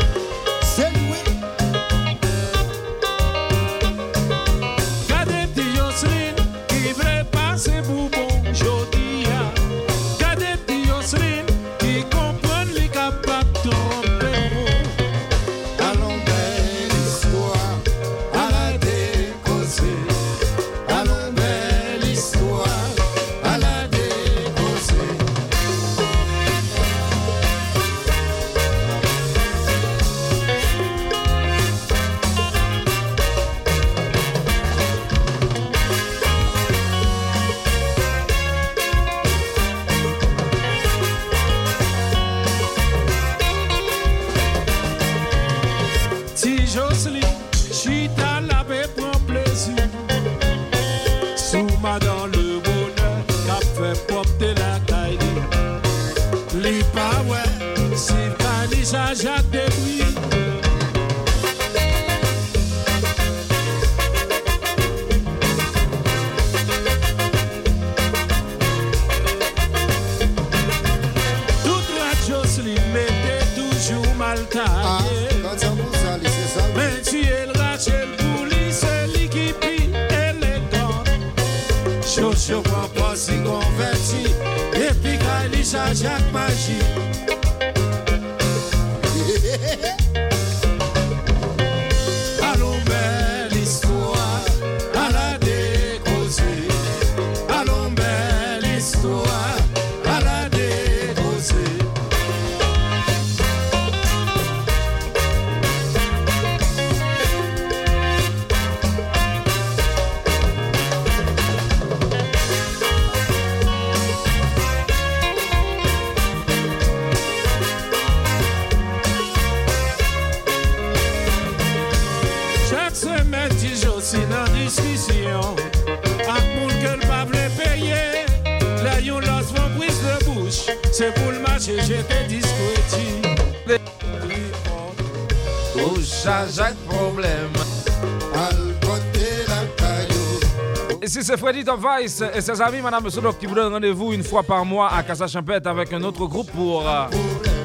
Vice et ses amis, Madame Sodok, qui vous donnent rendez-vous une fois par mois à Casa Champette avec un autre groupe pour euh,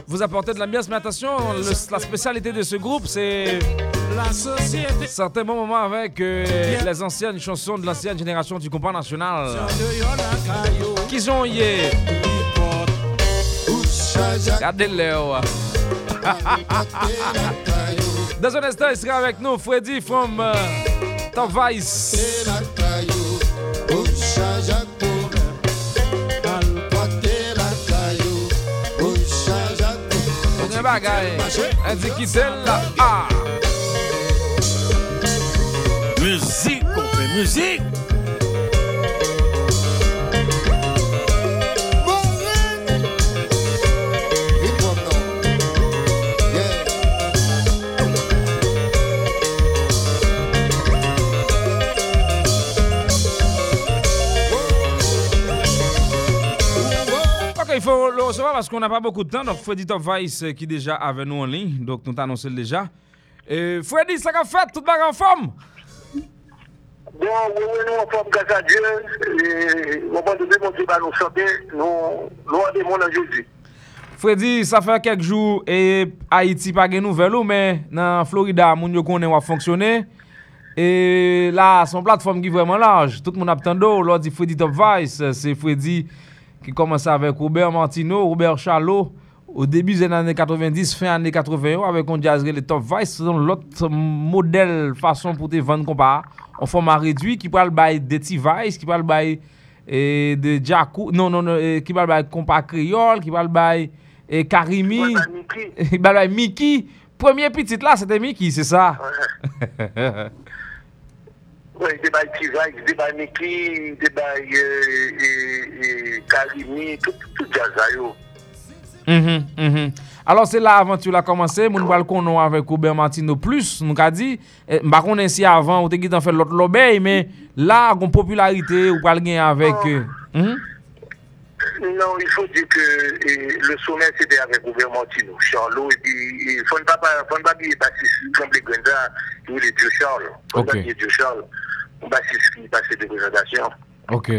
vous apporter de l'ambiance. Mais attention, le- la spécialité de ce groupe, c'est certains bons moments avec euh, les anciennes chansons de l'ancienne génération du compas national. de yon la caillou. Qui ont hier Regardez-les. ouais. Dans un instant, il sera avec nous Freddy from euh, Top Vice. bagay. En di ki tel la Muzik, konpe muzik Ok, faut le recevoir parce qu'on n'a pas beaucoup de temps. Donc, Freddy Top Vice euh, qui est déjà avec nous en ligne. Donc, nous t'annonçons déjà. Et Freddy, ça qu'a fait, toute bague en forme? Bon, nous, en forme, grâce à Dieu. Et au moment de démontrer nos santé, nous, en Jésus. Freddy, ça fait quelques jours et Haïti pas de nouvelles, ou, mais dans Florida, moun yo connaît va fonctionner. Et là, son plateforme qui est vraiment large. Tout le monde a attendu. Là, dit Freddy Top Vice. C'est Freddy qui commence avec Robert Martino, Robert Charlot. Au début des années 90, fin années 81, avec un jazz le Top Vice, c'est l'autre modèle, façon pour te vendre compas en format réduit, qui parle by de T-Vice, qui parle by et de Jacou, non, non, non, eh, qui parle by compas créole, qui parle by et Karimi, qui parle by Mickey. Premier petit là, c'était Mickey, c'est ça? Debay Tivay, debay Miki, debay Karimi, tout jazay yo. Mhm, mhm. Alors se la aventur la komanse, moun bal konon avèk Oubert Martino plus, nou ka di, eh, mba konen si avan ou te gitan fè lot lobey, men la kon popularite ou pal gen avèk... Non, il faut dire que et, le sommet c'était avec Ouvert Martino, Charlot, et puis il faut ne pas oublier Baptiste Tremblay-Gwenda, il est Dieu Charles, il est Dieu Charles. Okay. Charles, un bassiste qui passait des présentations. Ok,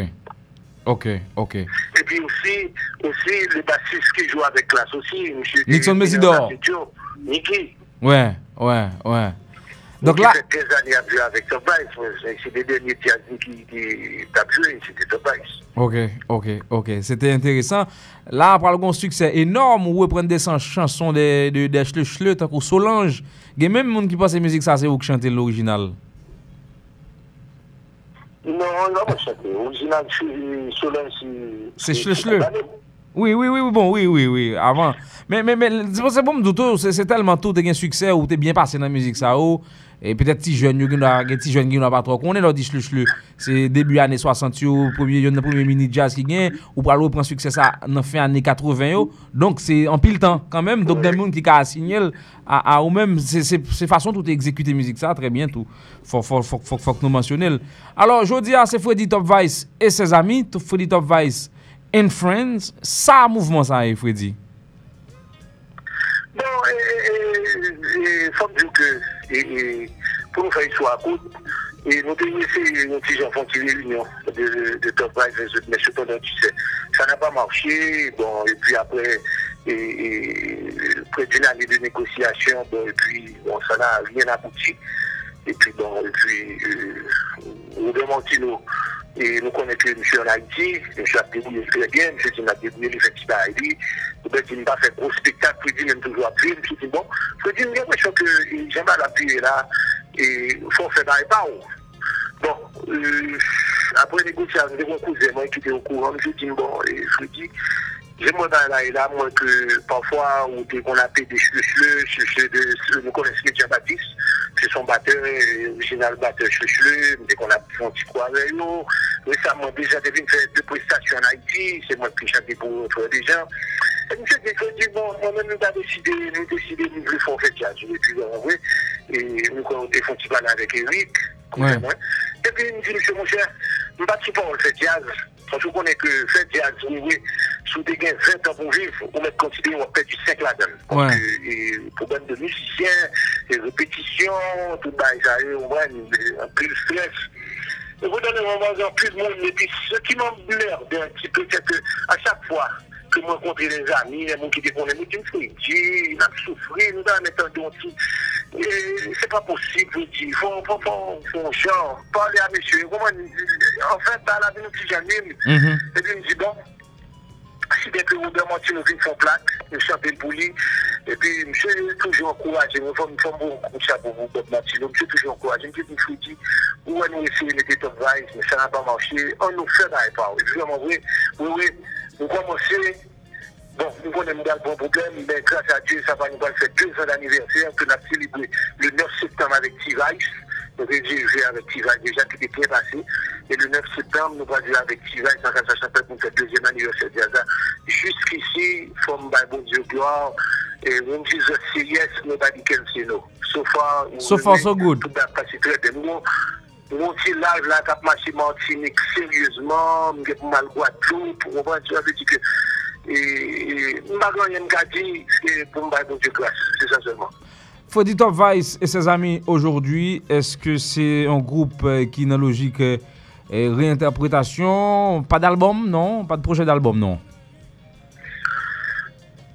ok, ok. Et puis aussi, aussi le bassiste qui joue avec classe aussi, monsieur. Nixon Mesidor. Niki. Ouais, ouais, ouais. Donc là, fait 15 années à jouer avec Vice. C'est- C'est les derniers jazz qui, t'a joué, c'était Vice. ok, ok, ok, c'était intéressant. Là, après le succès énorme, où prendre des chan- chansons de, de, de tant que Solange. Il y a même monde qui pense que musique ça, c'est vous qui chantez l'original. Non, non, moi, c'était original, c'est Schle. Oui, oui, oui, oui, bon, oui, oui, oui, avant. Mais, mais, mais c'est que bon, m'doutou, c'est c'est tellement tout, t'es un succès ou t'es bien passé dans la musique ça, ou, et peut-être petit jeune, qui n'a petit jeune qui n'a pas trop dit chlu chlu. C'est début années 60, yo, premier, premier mini jazz qui gagne, ou pour aller prendre succès ça dans fin années 80, yo. Donc, c'est en pile temps, quand même. Donc, des gens qui a signé à, à ou même, c'est façon tout exécuter musique ça, très bien tout. Faut, faut, que nous mentionnions. Alors, je dis à c'est Freddy Top Vice et ses amis, Freddy Top Vice and Friends, ça mouvement ça, eh, Freddy? Bon, que et, et, pour nous faire une histoire courte, et nous avons essayé un petit gens font une réunion de, Top Vice, mais cependant, tu sais, ça n'a pas marché. Bon, et puis et, près d'une année de négociation, bon, et puis bon, ça n'a rien abouti. Et puis bon, et puis euh, Montino, et nous connaissons que monsieur Haïti, monsieur a débrouillé très bien, monsieur dit, il a débrouillé l'effectif à Haïti, Robert dit, il n'a pas fait gros spectacle, il même toujours appuyé, monsieur dit, bon, dis, j'ai l'impression que j'aime pas l'appuyer là, et il faut faire pas Bon, euh, après négociation, j'ai mon cousin, moi qui était au courant, je dis, bon, et dis, J'aimerais bien là et là, moi, que parfois, on appelle des cheveux, nous connaissons les Jean-Baptiste, batteur, euh, original batteur cheveux, dès qu'on a fait un petit quoi avec nous. Récemment, déjà, devenu faire deux prestations en Haïti, c'est moi qui chantais pour des gens. Et monsieur dit, bon, moi-même, nous avons décidé, nous décidé, nous voulons faire jazz, et puis, bon, oui, et nous, quand on fait un petit balade avec Eric. Et puis, il me dit, monsieur, mon cher, nous ne battons pas, on fait jazz. Parce qu'on connaît que faire jazz, oui, oui, sous des gains 20 ans pour vivre, on met considérer on perd du 5 là-dedans. Que, et, problème de musiciens, les répétitions, tout ça, on voit un peu de stress. Et vous donnez un moment en plus de monde, et puis ce qui m'emmerde un petit peu, c'est que à chaque fois ke mwen kontre den zami, mwen ki dekonnen mwen ki mwen fredje, mwen ap soufri, nou dan metan don ti. E, se pa posib, mwen ti, fon, fon, fon, fon, chan, pale a mesye, mwen, en fin, ta la vi nou ki janim, mhm. e bi mwen di bon, si dek bon, bon, bon, ou de mwen ti nou vi fon plak, mwen chanpe pou li, e bi mwen se toujou ankouraje, mwen fon mwen mwen chanpe pou mwen ti, mwen se toujou ankouraje, mwen ki mwen fredje, ou an nou ese, mwen te top rise, mwen se nan pa manche, an nou fè nan e pa, mwen se nan mwen vwe, mwen vwe, nous commençons, Bon, nous connaissons un bon problème, mais grâce à Dieu, ça va nous faire deux ans d'anniversaire que nous avons célébré le 9 septembre avec T-Vice. Nous avons joué avec T-Vice déjà, qui était bien passé. Et le 9 septembre, nous allons jouer avec T-Vice dans la chapelle pour faire deuxième anniversaire de. Jusqu'ici, from by bon Dieu gloire, et when Jesus say yes, nobody can say no. So far, So far, so good. Tout très bien. Mon petit live là, qui a marché Martinique sérieusement, j'ai mal Guadeloupe, on va dire que Et Yemka dit, c'est pour Mbagan bon Dieu grâce, c'est ça seulement. Freddy Top Vice et ses amis aujourd'hui, est-ce que c'est un groupe euh, qui n'a logique euh, réinterprétation Pas d'album, non? Pas de projet d'album, non?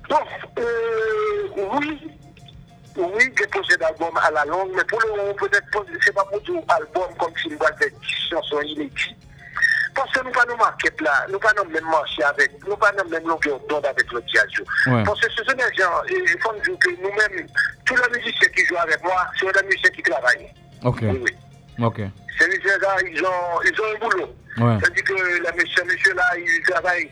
Non, euh, oui, oui, des projets d'album à la longue, mais pour le moment, peut-être, c'est pas pour tout album comme si nous avons chansons inédites. Parce que nous pas nous marquer là, nous pas nous même marcher avec, nous pas nous même longueur d'onde avec le jazz. Ouais. Parce que ce sont des gens, il faut dire que nous-mêmes, tous les musiciens qui jouent avec moi, c'est des musiciens qui travaillent. Ok. Oui, oui. Ok. Ces musiciens-là, ils ont, ils ont un boulot. Ouais. C'est-à-dire que les messieurs, messieurs là, ils travaillent,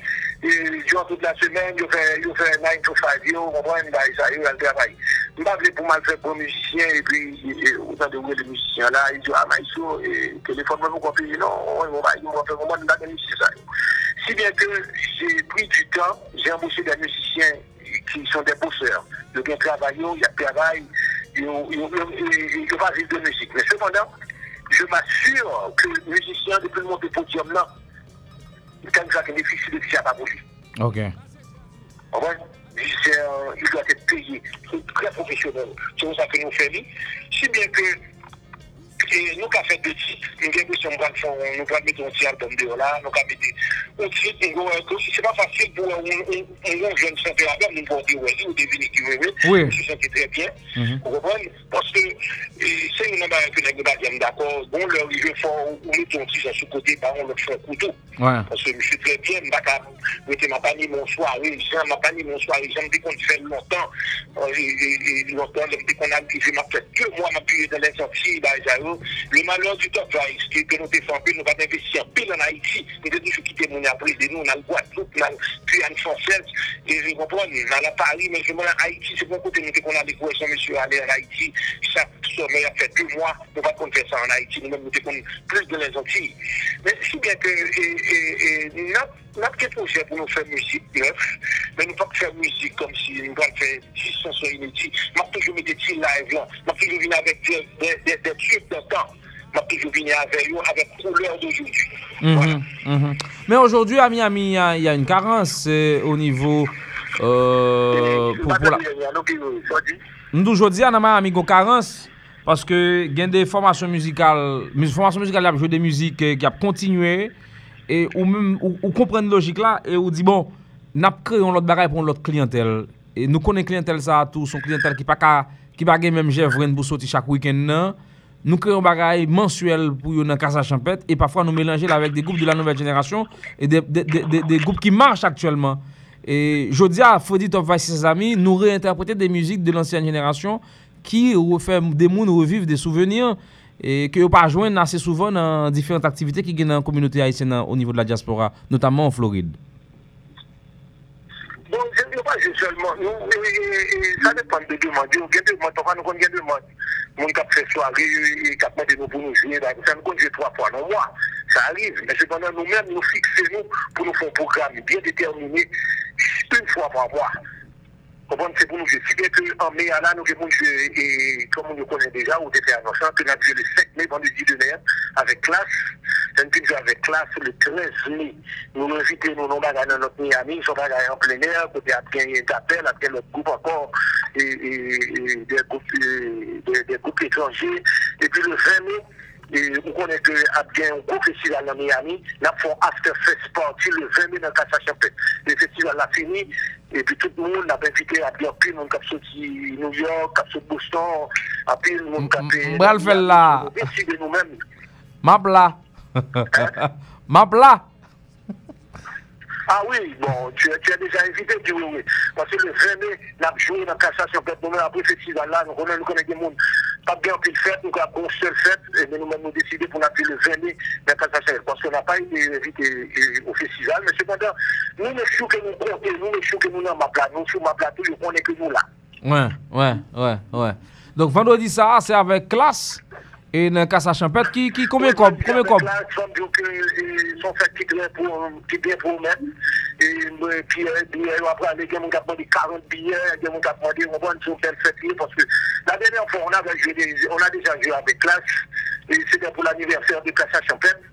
jouent toute la semaine, ils font 9 to 5, ils comprennent, bah, ça, ils travaillent. Je ne pas pour mal faire pour musicien, et puis, et, autant de les musiciens là, ils disent, ah, mais ils sont, et téléphone, même, on peut non, vont faire, moi, on musicien ça. Si bien que j'ai pris du temps, j'ai embauché des musiciens qui sont des bosseurs. Ils ont travaillé, ils ont travaillé, ils ont pas vivre de musique. Mais cependant, je m'assure que le musicien, depuis le monter podium là, il a bénéficié de ça, pas pour lui. Ok. Ouais. Musicien, il doit être payé. C'est très professionnel. C'est pour ça que nous faisons. Si bien que et nous avons fait deux titres. Nous avons l'impression nous mettre un petit album de là, nous un titre. C'est pas facile pour un jeune à nous pour dire oui, ou deviner qui veut. Oui. Je très bien. Vous comprenez? Parce que c'est une manière que nous sommes d'accord. Bon, leur il faut on met un sur côté, par on le fait un couteau. Parce que je suis très bien, je ne m'a pas mis mon soir, oui, je m'a pas mis mon soir, j'aime dit qu'on fait longtemps, dit qu'on a je fait m'a pu dans les sorties, le malheur du top qui que nous défendons, nous va investir en pile en Haïti, nous devons toujours quitter mon après de nous, on a le Guadeloupe, puis en française, et je comprends, on a Paris, mais je m'en Haïti, c'est bon côté, nous qu'on a découvert monsieur aller en Haïti, chaque sommet a fait deux mois, nous va qu'on faire ça en Haïti, nous-mêmes, nous devons plus de les Antilles. Mais si bien que, et, et, notre quelque projet pour nous faire musique neuf, mais nous pas faire musique comme si nous allons faire 10 chansons inédites. Nous toujours mis des live là, nous toujours venir avec des, des, des, des tubes de temps. Nous toujours venir avec eux, avec couleur d'aujourd'hui. Mhm, Voilà. mhm. Mais aujourd'hui, à Miami, il y a, une carence au niveau. Euh, pour, la... Nous, aujourd'hui, à Miami, il y a une carence. Parce que il y a des formations musicales, des formations musicales, il y a joué des musiques euh, qui a continué. Et ou même, ou, ou comprendre logique là, et ou dit, bon, n'a créé un autre bagage pour notre clientèle. Et nous connaissons clientèle ça tout, son clientèle qui pas ka- qui pas même Jevren pour sortir chaque week-end. Nous créons bagage mensuel pour yon Casa Champette et parfois nous mélanger avec des groupes de la nouvelle génération et des, des, des, des- groupes qui marchent actuellement. Et je dis à Freddy Top Vice ses amis, nous réinterpréter des musiques de l'ancienne génération qui refait des mondes revivre des souvenirs et que vous pas joindre assez souvent dans différentes activités qui gagnent dans la communauté haïtienne au niveau de la diaspora, notamment en Floride. Bon, je ne pas seulement, nous, ça dépend de demande. Il y a des demandes, parfois nous avons des demandes. Mon cap fait soirée, cap demandé nous pour nous jouer, là, ça nous jouer trois fois dans mois. Ça arrive, mais cependant nous-mêmes, nous fixons nous pour nous faire un programme bien déterminé une fois par mois. Comprendre, c'est pour nous jouer. Si bien qu'en mai, là, nous avons et comme on nous connaît déjà, ou était annonçant, que nous avons le 5 mai, vendredi de mai, avec classe. Nous avons avec classe le 13 mai. Nous nous invitons, nous, nous, dans notre Miami, sont bagages en plein air, côté après, un appel, après notre groupe encore, et des, groupes, euh, des, des groupes étrangers. Et puis le 20 mai, Mwen konen ke ap gen yon kou festival nan Miami, nap fon after fest party le 20 min an kasa chanpen. Le festival la fini, epi tout moun ap invite ap gen pil moun kap soti New York, kap soti Boston, ap pil moun kap... Mbral fel la! Mab la! Mab la! Ah oui, bon, tu, as déjà invité, tu oui. Parce que le 20 mai, nous avons joué dans Cassation, peut-être nous après le festival là, nous connaissons, des monde, pas bien pile fête, nous avons une seule fête, et nous nous décidé pour appeler le 20 mai dans Cassation, parce qu'on n'a pas été invité euh, au festival, mais cependant, nous, les choux que nous comptons, nous, les choux que nous dans ma plate, nous, sur ma plate, est que nous là. Ouais, ouais, ouais, ouais. Donc vendredi ça, c'est avec classe E nan kasa champet, ki, ki, kome kob? Kome kob? La, chanm diyo ki son fèk ki dren pou, ki dren pou men. E mwen piye, biye yo apre ale, gen moun kapman di 40 biye, gen moun kapman di, mwen son fèk fèk li, parce que la denè an fò, on a deja joué avec Clash, et c'était pour l'anniversaire de Kasa Champet.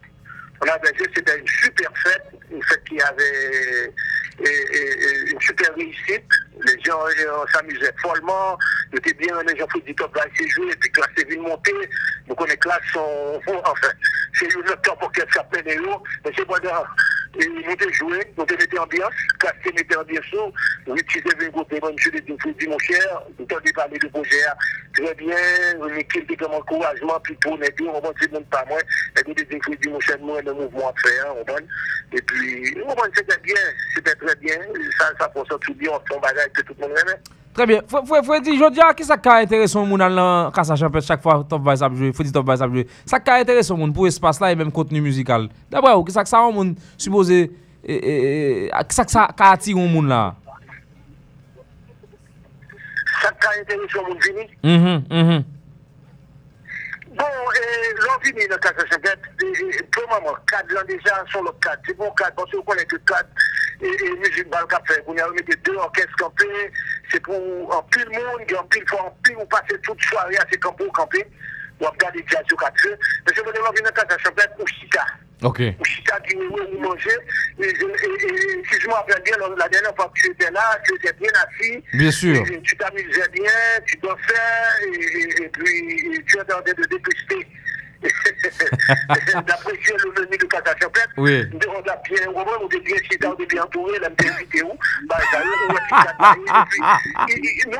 On avait joué, c'était une super fête, une fête qui avait une super réussite. Les gens s'amusaient follement. Ils étaient bien, les gens faisaient du top là, c'est joué, et puis classe est venue monter. Donc on est classe, on, enfin, c'est une autre pour qu'elle s'appelle les. Mais c'est pendant, et ils étaient joués, donc on était ambiance, classe était ambiance, on utilisait le côté, moi, monsieur le dit mon cher, vous entendez parler de projet, très bien, l'équipe était comme encouragement, puis pour les deux, on va dire, pas moi, et puis des dit mon cher, moi, le mouvement à faire, on va, et puis, on va, c'était bien, c'était très bien, ça, ça pour sortir bien, on fait un bagage que tout le monde aimait. Très bien. Faut dire, je dis à qui ça qui a intéressé au monde dans Casa Champions chaque fois Top Vice a joué, Faut dire Top Vice a joué. Ça qui a intéressé au monde pour espace là et même contenu musical. D'après vous, qui ça ça au monde supposé qui ça ça qui attiré au monde là Ça qui a intéressé au monde fini Mhm, mhm. Bon, l'on finit dans Casa Champions, pour le moment, cadre déjà sur le cadre. C'est bon cadre parce qu'on connaît que cadre musique bal café. On a mis deux orchestres campés, c'est pour en pile monde, en pile fois, en pile, on passe toute soirée à ces campos campés. On regarde des jazz sur quatre feux. Mais dire, l'envie de la Casa Champêtre pour Chica. Ok. Ou Chica qui nous nous manger. Et, et, et, si je me rappelle bien, la dernière fois que tu étais là, tu étais bien assis. Bien sûr. Et tu t'amusais bien, tu dansais, et, et, et puis tu étais en train de déguster. D'apprécier menu de Casa. Oui. On a bien, on va, on est bien cité, on est bien entouré, on est invité où Bah, ça, on va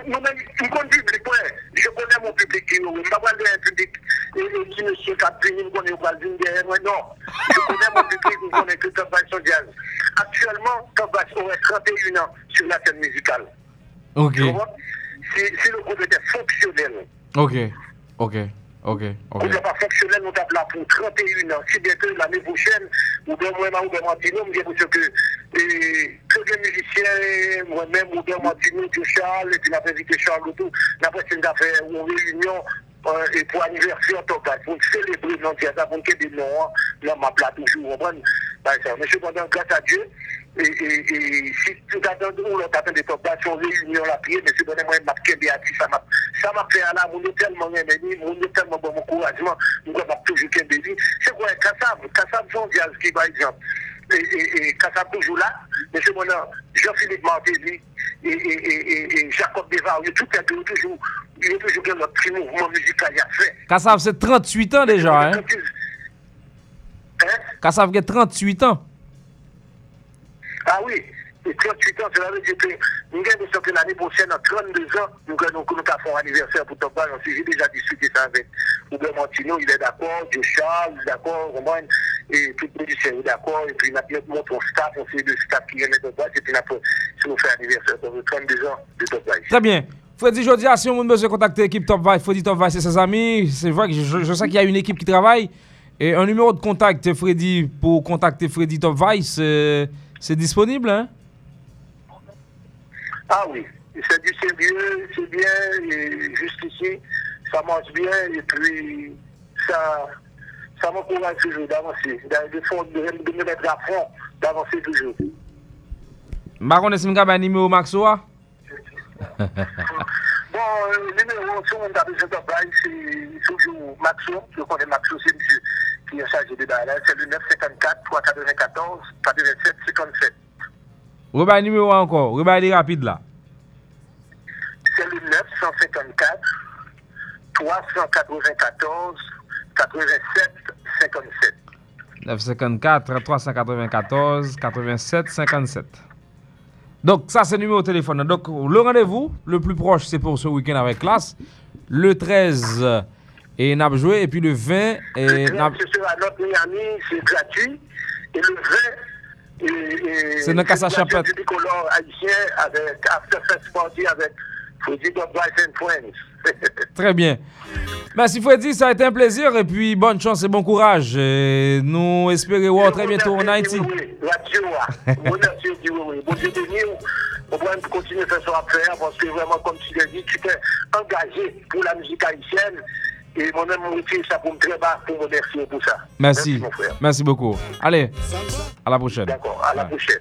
nous-mêmes, nous connaissons le public, ouais. Je connais mon public je ne pas dire un public qui ne se fait punir, nous connaissons pas le derrière moi, non. Je connais mon public, nous connaissons que jazz. Actuellement, Top Bass aurait 31 ans sur la scène musicale. Ok. Si le groupe était fonctionnel, Ok. Ok. Ok. Ok. on n'est pas fonctionnel, on tape là pour 31 ans. Si bien que l'année prochaine, ou bien moi, ou bien j'ai l'impression que et, que les musiciens, moi-même, ou bien que Charles, et puis la invité Charles ou tout, prochaine affaire, ou en réunion, euh, et pour anniversaire, en tout cas, pour célébrer l'entièreté, pour ait des noms, là, ma plat toujours, prend, par exemple. Mais cependant, grâce à Dieu, et, et, et si tout attend, ou l'on attend des top son réunion la prière, mais cependant, moi, ma pied béatrice, ça m'a, ça m'a fait à la, mon tellement aimé, mon tellement bon encouragement, moi, m'a toujours qu'un béni. C'est quoi, Kassab, Kassab, son diaz qui, par exemple, et, et, Kassab toujours là, mais cependant, Jean-Philippe Martelly, et, et, et, et, et Jacob Desvar, tout est toujours, il y a toujours notre petit mouvement musical y a fait. Kassav, c'est 38 ans déjà, hein? Kassav, a 38 ans. Ah oui, et 38 ans, cela veut dire que nous avons que l'année prochaine, en 32 ans, nous nous faire un anniversaire pour Top Ball. J'ai déjà discuté ça avec Oubert Martino, il est d'accord, Joe Charles, il est d'accord, Roman, et tout le musicien est d'accord, et puis bien montré au staff, on fait le staff qui aime Top et puis après, si nous faisons anniversaire pour 32 ans de Top. Très bien. Freddy, je dis, si on veut contacter l'équipe Top Vice, Freddy Top Vice et ses amis, c'est vrai que je, je sais qu'il y a une équipe qui travaille. Et un numéro de contact, Freddy, pour contacter Freddy Top Vice, c'est disponible, hein? Ah oui, c'est du sérieux, c'est bien, et juste ici, ça marche bien, et puis ça, ça m'encourage toujours d'avancer, de, me mettre à fond, d'avancer toujours. Marron, est-ce que vous avez un numéro Maxoa? Bon, euh, le numéro sur mon besoin de c'est toujours Maxo, je connais Maxo, c'est monsieur qui est chargé de là, c'est le 954 394 87 57. Rebat numéro encore, rebat les rapides là. C'est le 954 394 87 57. 954 394 87 57. Donc, ça, c'est le numéro de téléphone. Donc, le rendez-vous, le plus proche, c'est pour ce week-end avec classe. Le 13, et n'a joué. Et puis le 20, et Le n'a 13, ce sera notre Miami, c'est gratuit. Et le 20, et, et, C'est dans Casa Chapette. Bicolore haïtien avec After Fest Party avec Freddy and Friends. Très bien. Merci Freddy, ça a été un plaisir. Et puis, bonne chance et bon courage. Et nous espérons voir très bientôt en Haïti. Bon, Dieu, oui. Bon Dieu béni, on va continuer à faire ça à faire parce que vraiment, comme tu l'as dit, tu t'es engagé pour la musique haïtienne. Et moi-même, mon métier, ça pour me très bas pour me remercier pour ça. Merci. mon frère. Merci beaucoup. Allez, à la prochaine. D'accord, à la prochaine.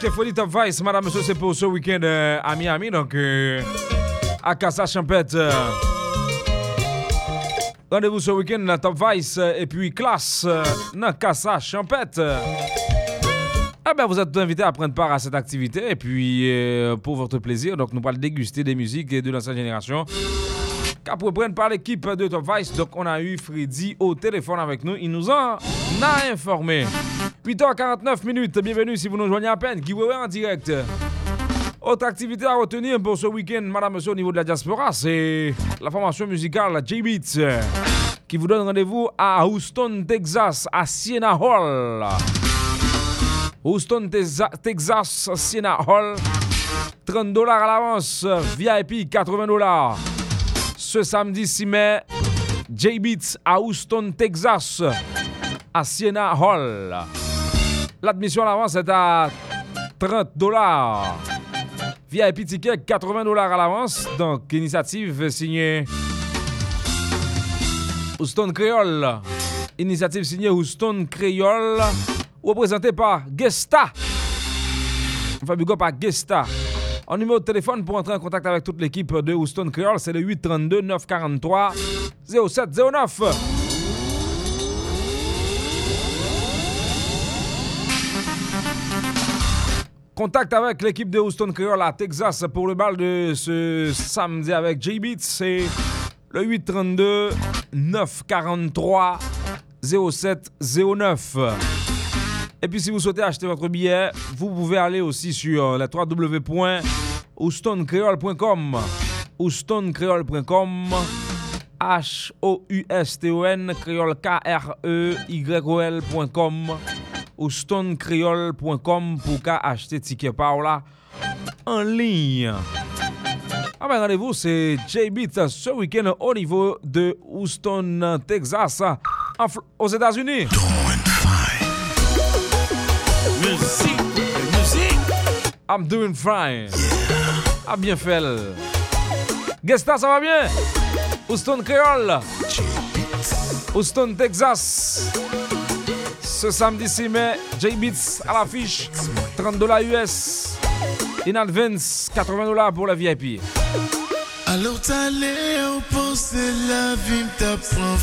Top Vice, madame, monsieur, c'est pour ce week-end euh, à Miami, donc euh, à Casa Champette. euh. Rendez-vous ce week-end dans Top Vice et puis classe dans Casa Champette. Eh ben, vous êtes invités à prendre part à cette activité et puis pour votre plaisir, donc nous allons déguster des musiques de l'ancienne génération. Pour prendre par l'équipe de Top Vice, donc on a eu Freddy au téléphone avec nous. Il nous en a informé. 8h49 minutes, bienvenue si vous nous joignez à peine. Guy Weber en direct. Autre activité à retenir pour ce week-end, madame, monsieur, au niveau de la diaspora, c'est la formation musicale J-Beats qui vous donne rendez-vous à Houston, Texas, à Siena Hall. Houston, Texa- Texas, Siena Hall. 30 dollars à l'avance, VIP 80 dollars. Ce samedi 6 mai, J-Beats à Houston, Texas, à Siena Hall. L'admission à l'avance est à 30 dollars. VIP ticket 80 dollars à l'avance. Donc, initiative signée Houston Creole. Initiative signée Houston Creole. Représenté par Gesta. Enfin, big up Gesta. En numéro de téléphone pour entrer en contact avec toute l'équipe de Houston Creole, c'est le 832 943 0709. Contact avec l'équipe de Houston Creole à Texas pour le bal de ce samedi avec J-Beats, c'est le 832 943 0709. Et puis si vous souhaitez acheter votre billet, vous pouvez aller aussi sur la www.houstoncreole.com houstoncreole.com H-O-U-S-T-O-N créole K-R-E-Y-O-L.com houstoncreole.com pour qu'à acheter ticket par là en ligne. Ah ben rendez-vous, c'est J-Beat ce week-end au niveau de Houston, Texas, aux États-Unis. Musique, musique. I'm doing fine. Ah, bien fait. Gesta, ça va bien? Houston Creole. Houston, Texas. Ce samedi 6 mai, J-Beats à l'affiche. 30 dollars US. In advance, 80 dollars pour la VIP. Alors t'allais au penser la vie t'a prend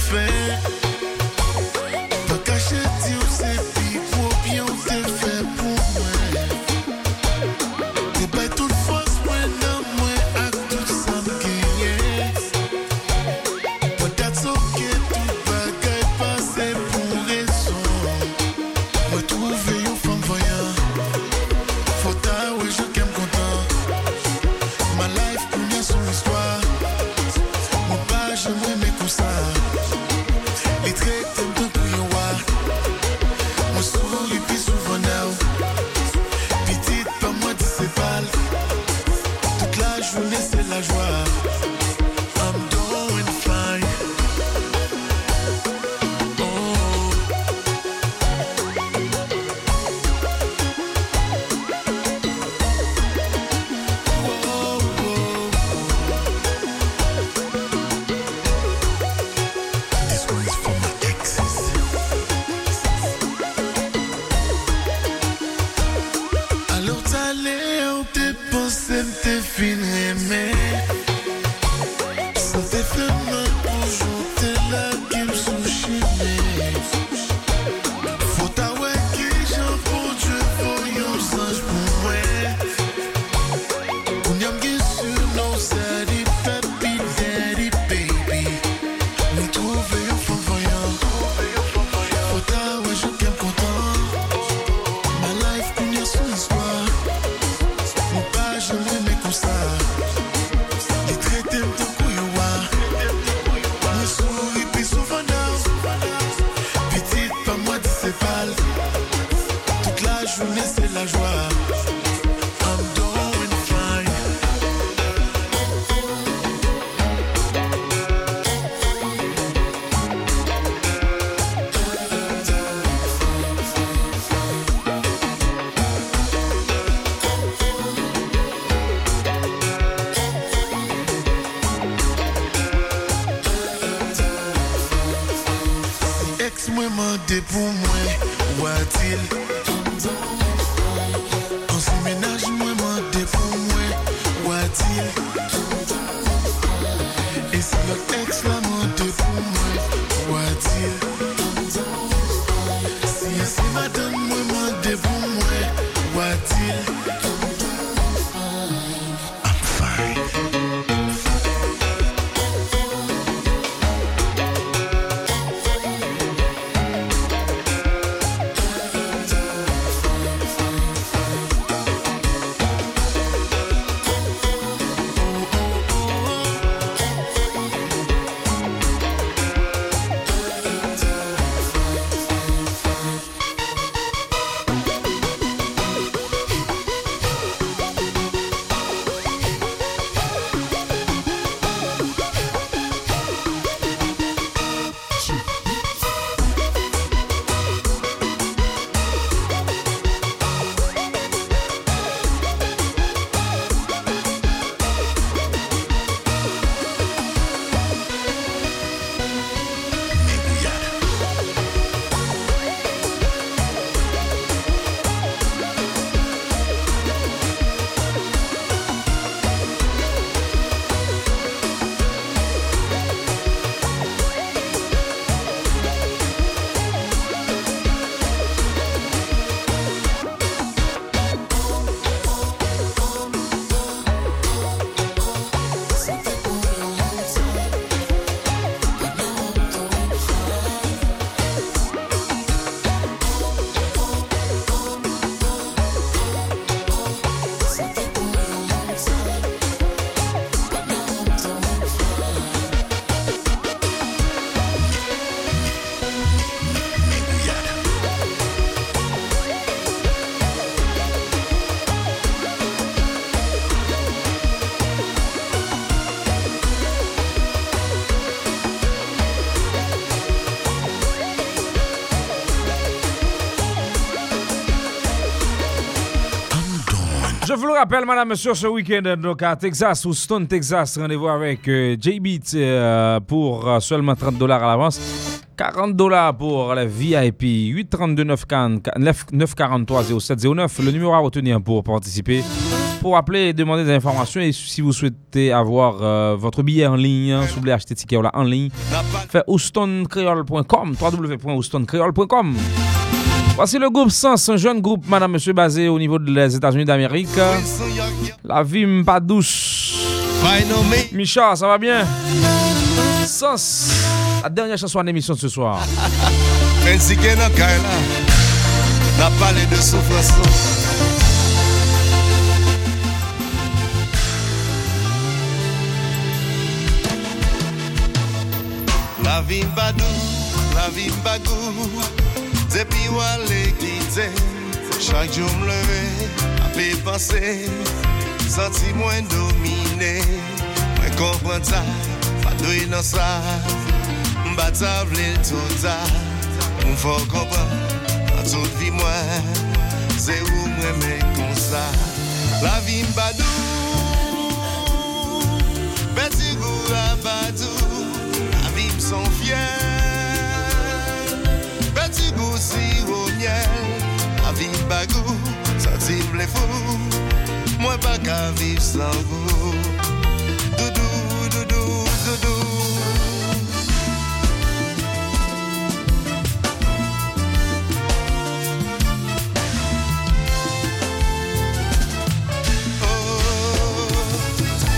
rappelle, madame, monsieur, ce week-end, donc à Texas, Houston, Texas, rendez-vous avec euh, JB euh, pour euh, seulement 30 dollars à l'avance. 40 dollars pour la VIP 832 943 0709. Le numéro à retenir pour participer. Pour appeler et demander des informations et si vous souhaitez avoir votre billet en ligne, hein, si vous voulez acheter ticket en ligne, faites houstoncreole.com, www.houstoncreole.com. Voici le groupe Sens, un jeune groupe, madame, monsieur, basé au niveau des États-Unis d'Amérique. La vie pas douce. Micha, ça va bien? Sens, la dernière chanson en émission de ce soir. La vie la vie Depi wale kite, chak jou leve, api pase, santi mwen domine, mwen kompran ta, dwe nan sa, mbata vle touta, mwen fò kompran, an tout vi mwen, se ou mwen me konsa, la vi mbadou, beti gou la badou, la vi m son ou siro miel Aviv bagou, sativ le fou. Mwen pa ka viv san vou. Doudou, doudou, doudou.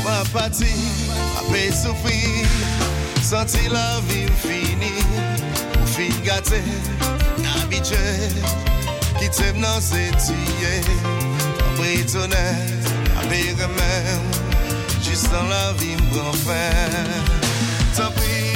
Mwen oh, pati, apè soufri. Santi la viv fini. Ou fin gate. Habitué qui t'aime dans ces tués après tonnerre avec même juste dans la me fin tant pis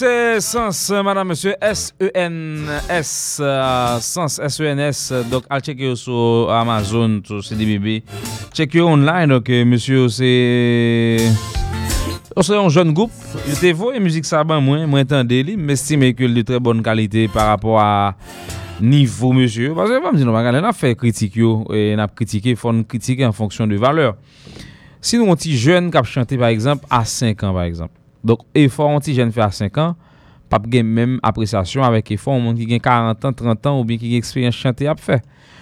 c'est Sens, madame, monsieur, S-E-N-S, uh, Sens, S-E-N-S, donc, al checker sur Amazon, sur CDBB, checker online, donc, monsieur, c'est... Oh, on se yon joun goup, yo te vo e müzik sa ban mwen, mwen tan deli, mwen estime ke li tre bon kalite par rapport bon, a nivou monsye. Pase yon pa mdi nou bagale, nan fe kritik yo, e nan kritike, fon kritike an fonksyon de valeur. Si nou yon ti joun kap chante par exemple, a 5 an par exemple, Dok efor an ti jen fè a 5 an, pap gen menm apresyasyon avèk efor an moun ki gen 40 an, 30 an ou bien ki gen eksperyans chante ap fè.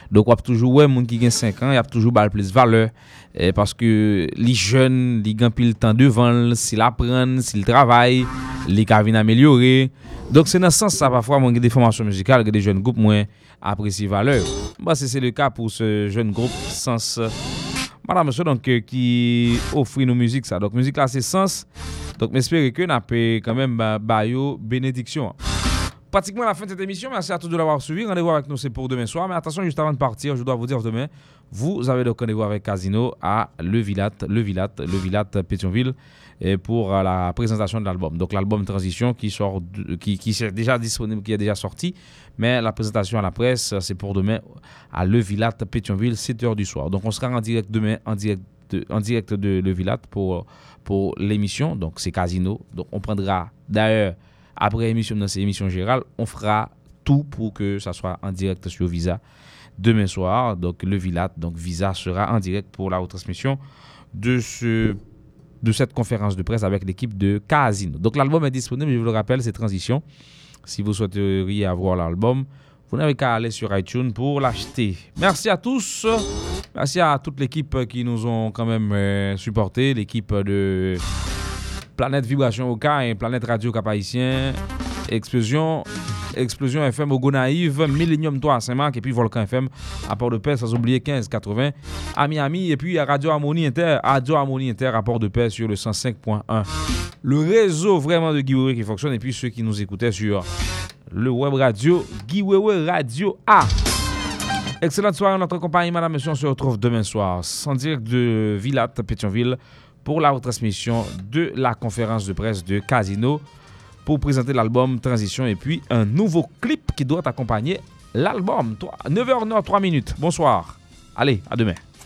Dok wap toujou wè moun ki gen 5 an, yap toujou bal plis vale. Eh, paske li jen, li gen pil tan devan, si la pren, si li travay, li ka vin amelyore. Dok se nan sens sa pa fwa moun gen de formasyon muzikal, gen de jen goup mwen apresy vale. Ba se se le ka pou se jen goup sens Madame monsieur donc euh, qui offre nos musiques ça. Donc musique là c'est Sens donc, j'espère que nous avons quand même bah, bénédiction. Pratiquement la fin de cette émission. Merci à tous de l'avoir suivi. Rendez-vous avec nous, c'est pour demain soir. Mais attention, juste avant de partir, je dois vous dire demain, vous avez donc rendez-vous avec Casino à Le Villat, Le Villat, Le Villat, Pétionville, pour euh, la présentation de l'album. Donc, l'album Transition qui sort, qui, est déjà disponible, qui est déjà sorti. Mais la présentation à la presse, c'est pour demain à Le Villat, Pétionville, 7h du soir. Donc, on sera en direct demain, en direct de, en direct de Le Villat pour pour l'émission. Donc, c'est Casino. Donc, on prendra d'ailleurs, après l'émission, dans ces émissions générales, on fera tout pour que ça soit en direct sur Visa demain soir. Donc, le Vilat, donc Visa sera en direct pour la retransmission de ce de cette conférence de presse avec l'équipe de Casino. Donc l'album est disponible, je vous le rappelle, c'est Transition. Si vous souhaiteriez avoir l'album, vous n'avez qu'à aller sur iTunes pour l'acheter. Merci à tous. Merci à toute l'équipe qui nous ont quand même euh, supporté, l'équipe de Planète Vibration Oka et Planète Radio cap Explosion, Explosion FM au Gonaïve, Millennium 3 à Saint-Marc et puis Volcan FM à Port-de-Paix, sans oublier 1580 à Miami et puis à Radio Harmonie Inter, Radio Harmonie Inter à Port-de-Paix sur le 105.1. Le réseau vraiment de Guy qui fonctionne et puis ceux qui nous écoutaient sur le web radio Guy Radio A. Excellente soirée notre compagnie, madame, monsieur. On se retrouve demain soir, sans direct de Villat, Pétionville, pour la retransmission de la conférence de presse de Casino pour présenter l'album Transition et puis un nouveau clip qui doit accompagner l'album. 9h, 3 minutes. Bonsoir. Allez, à demain.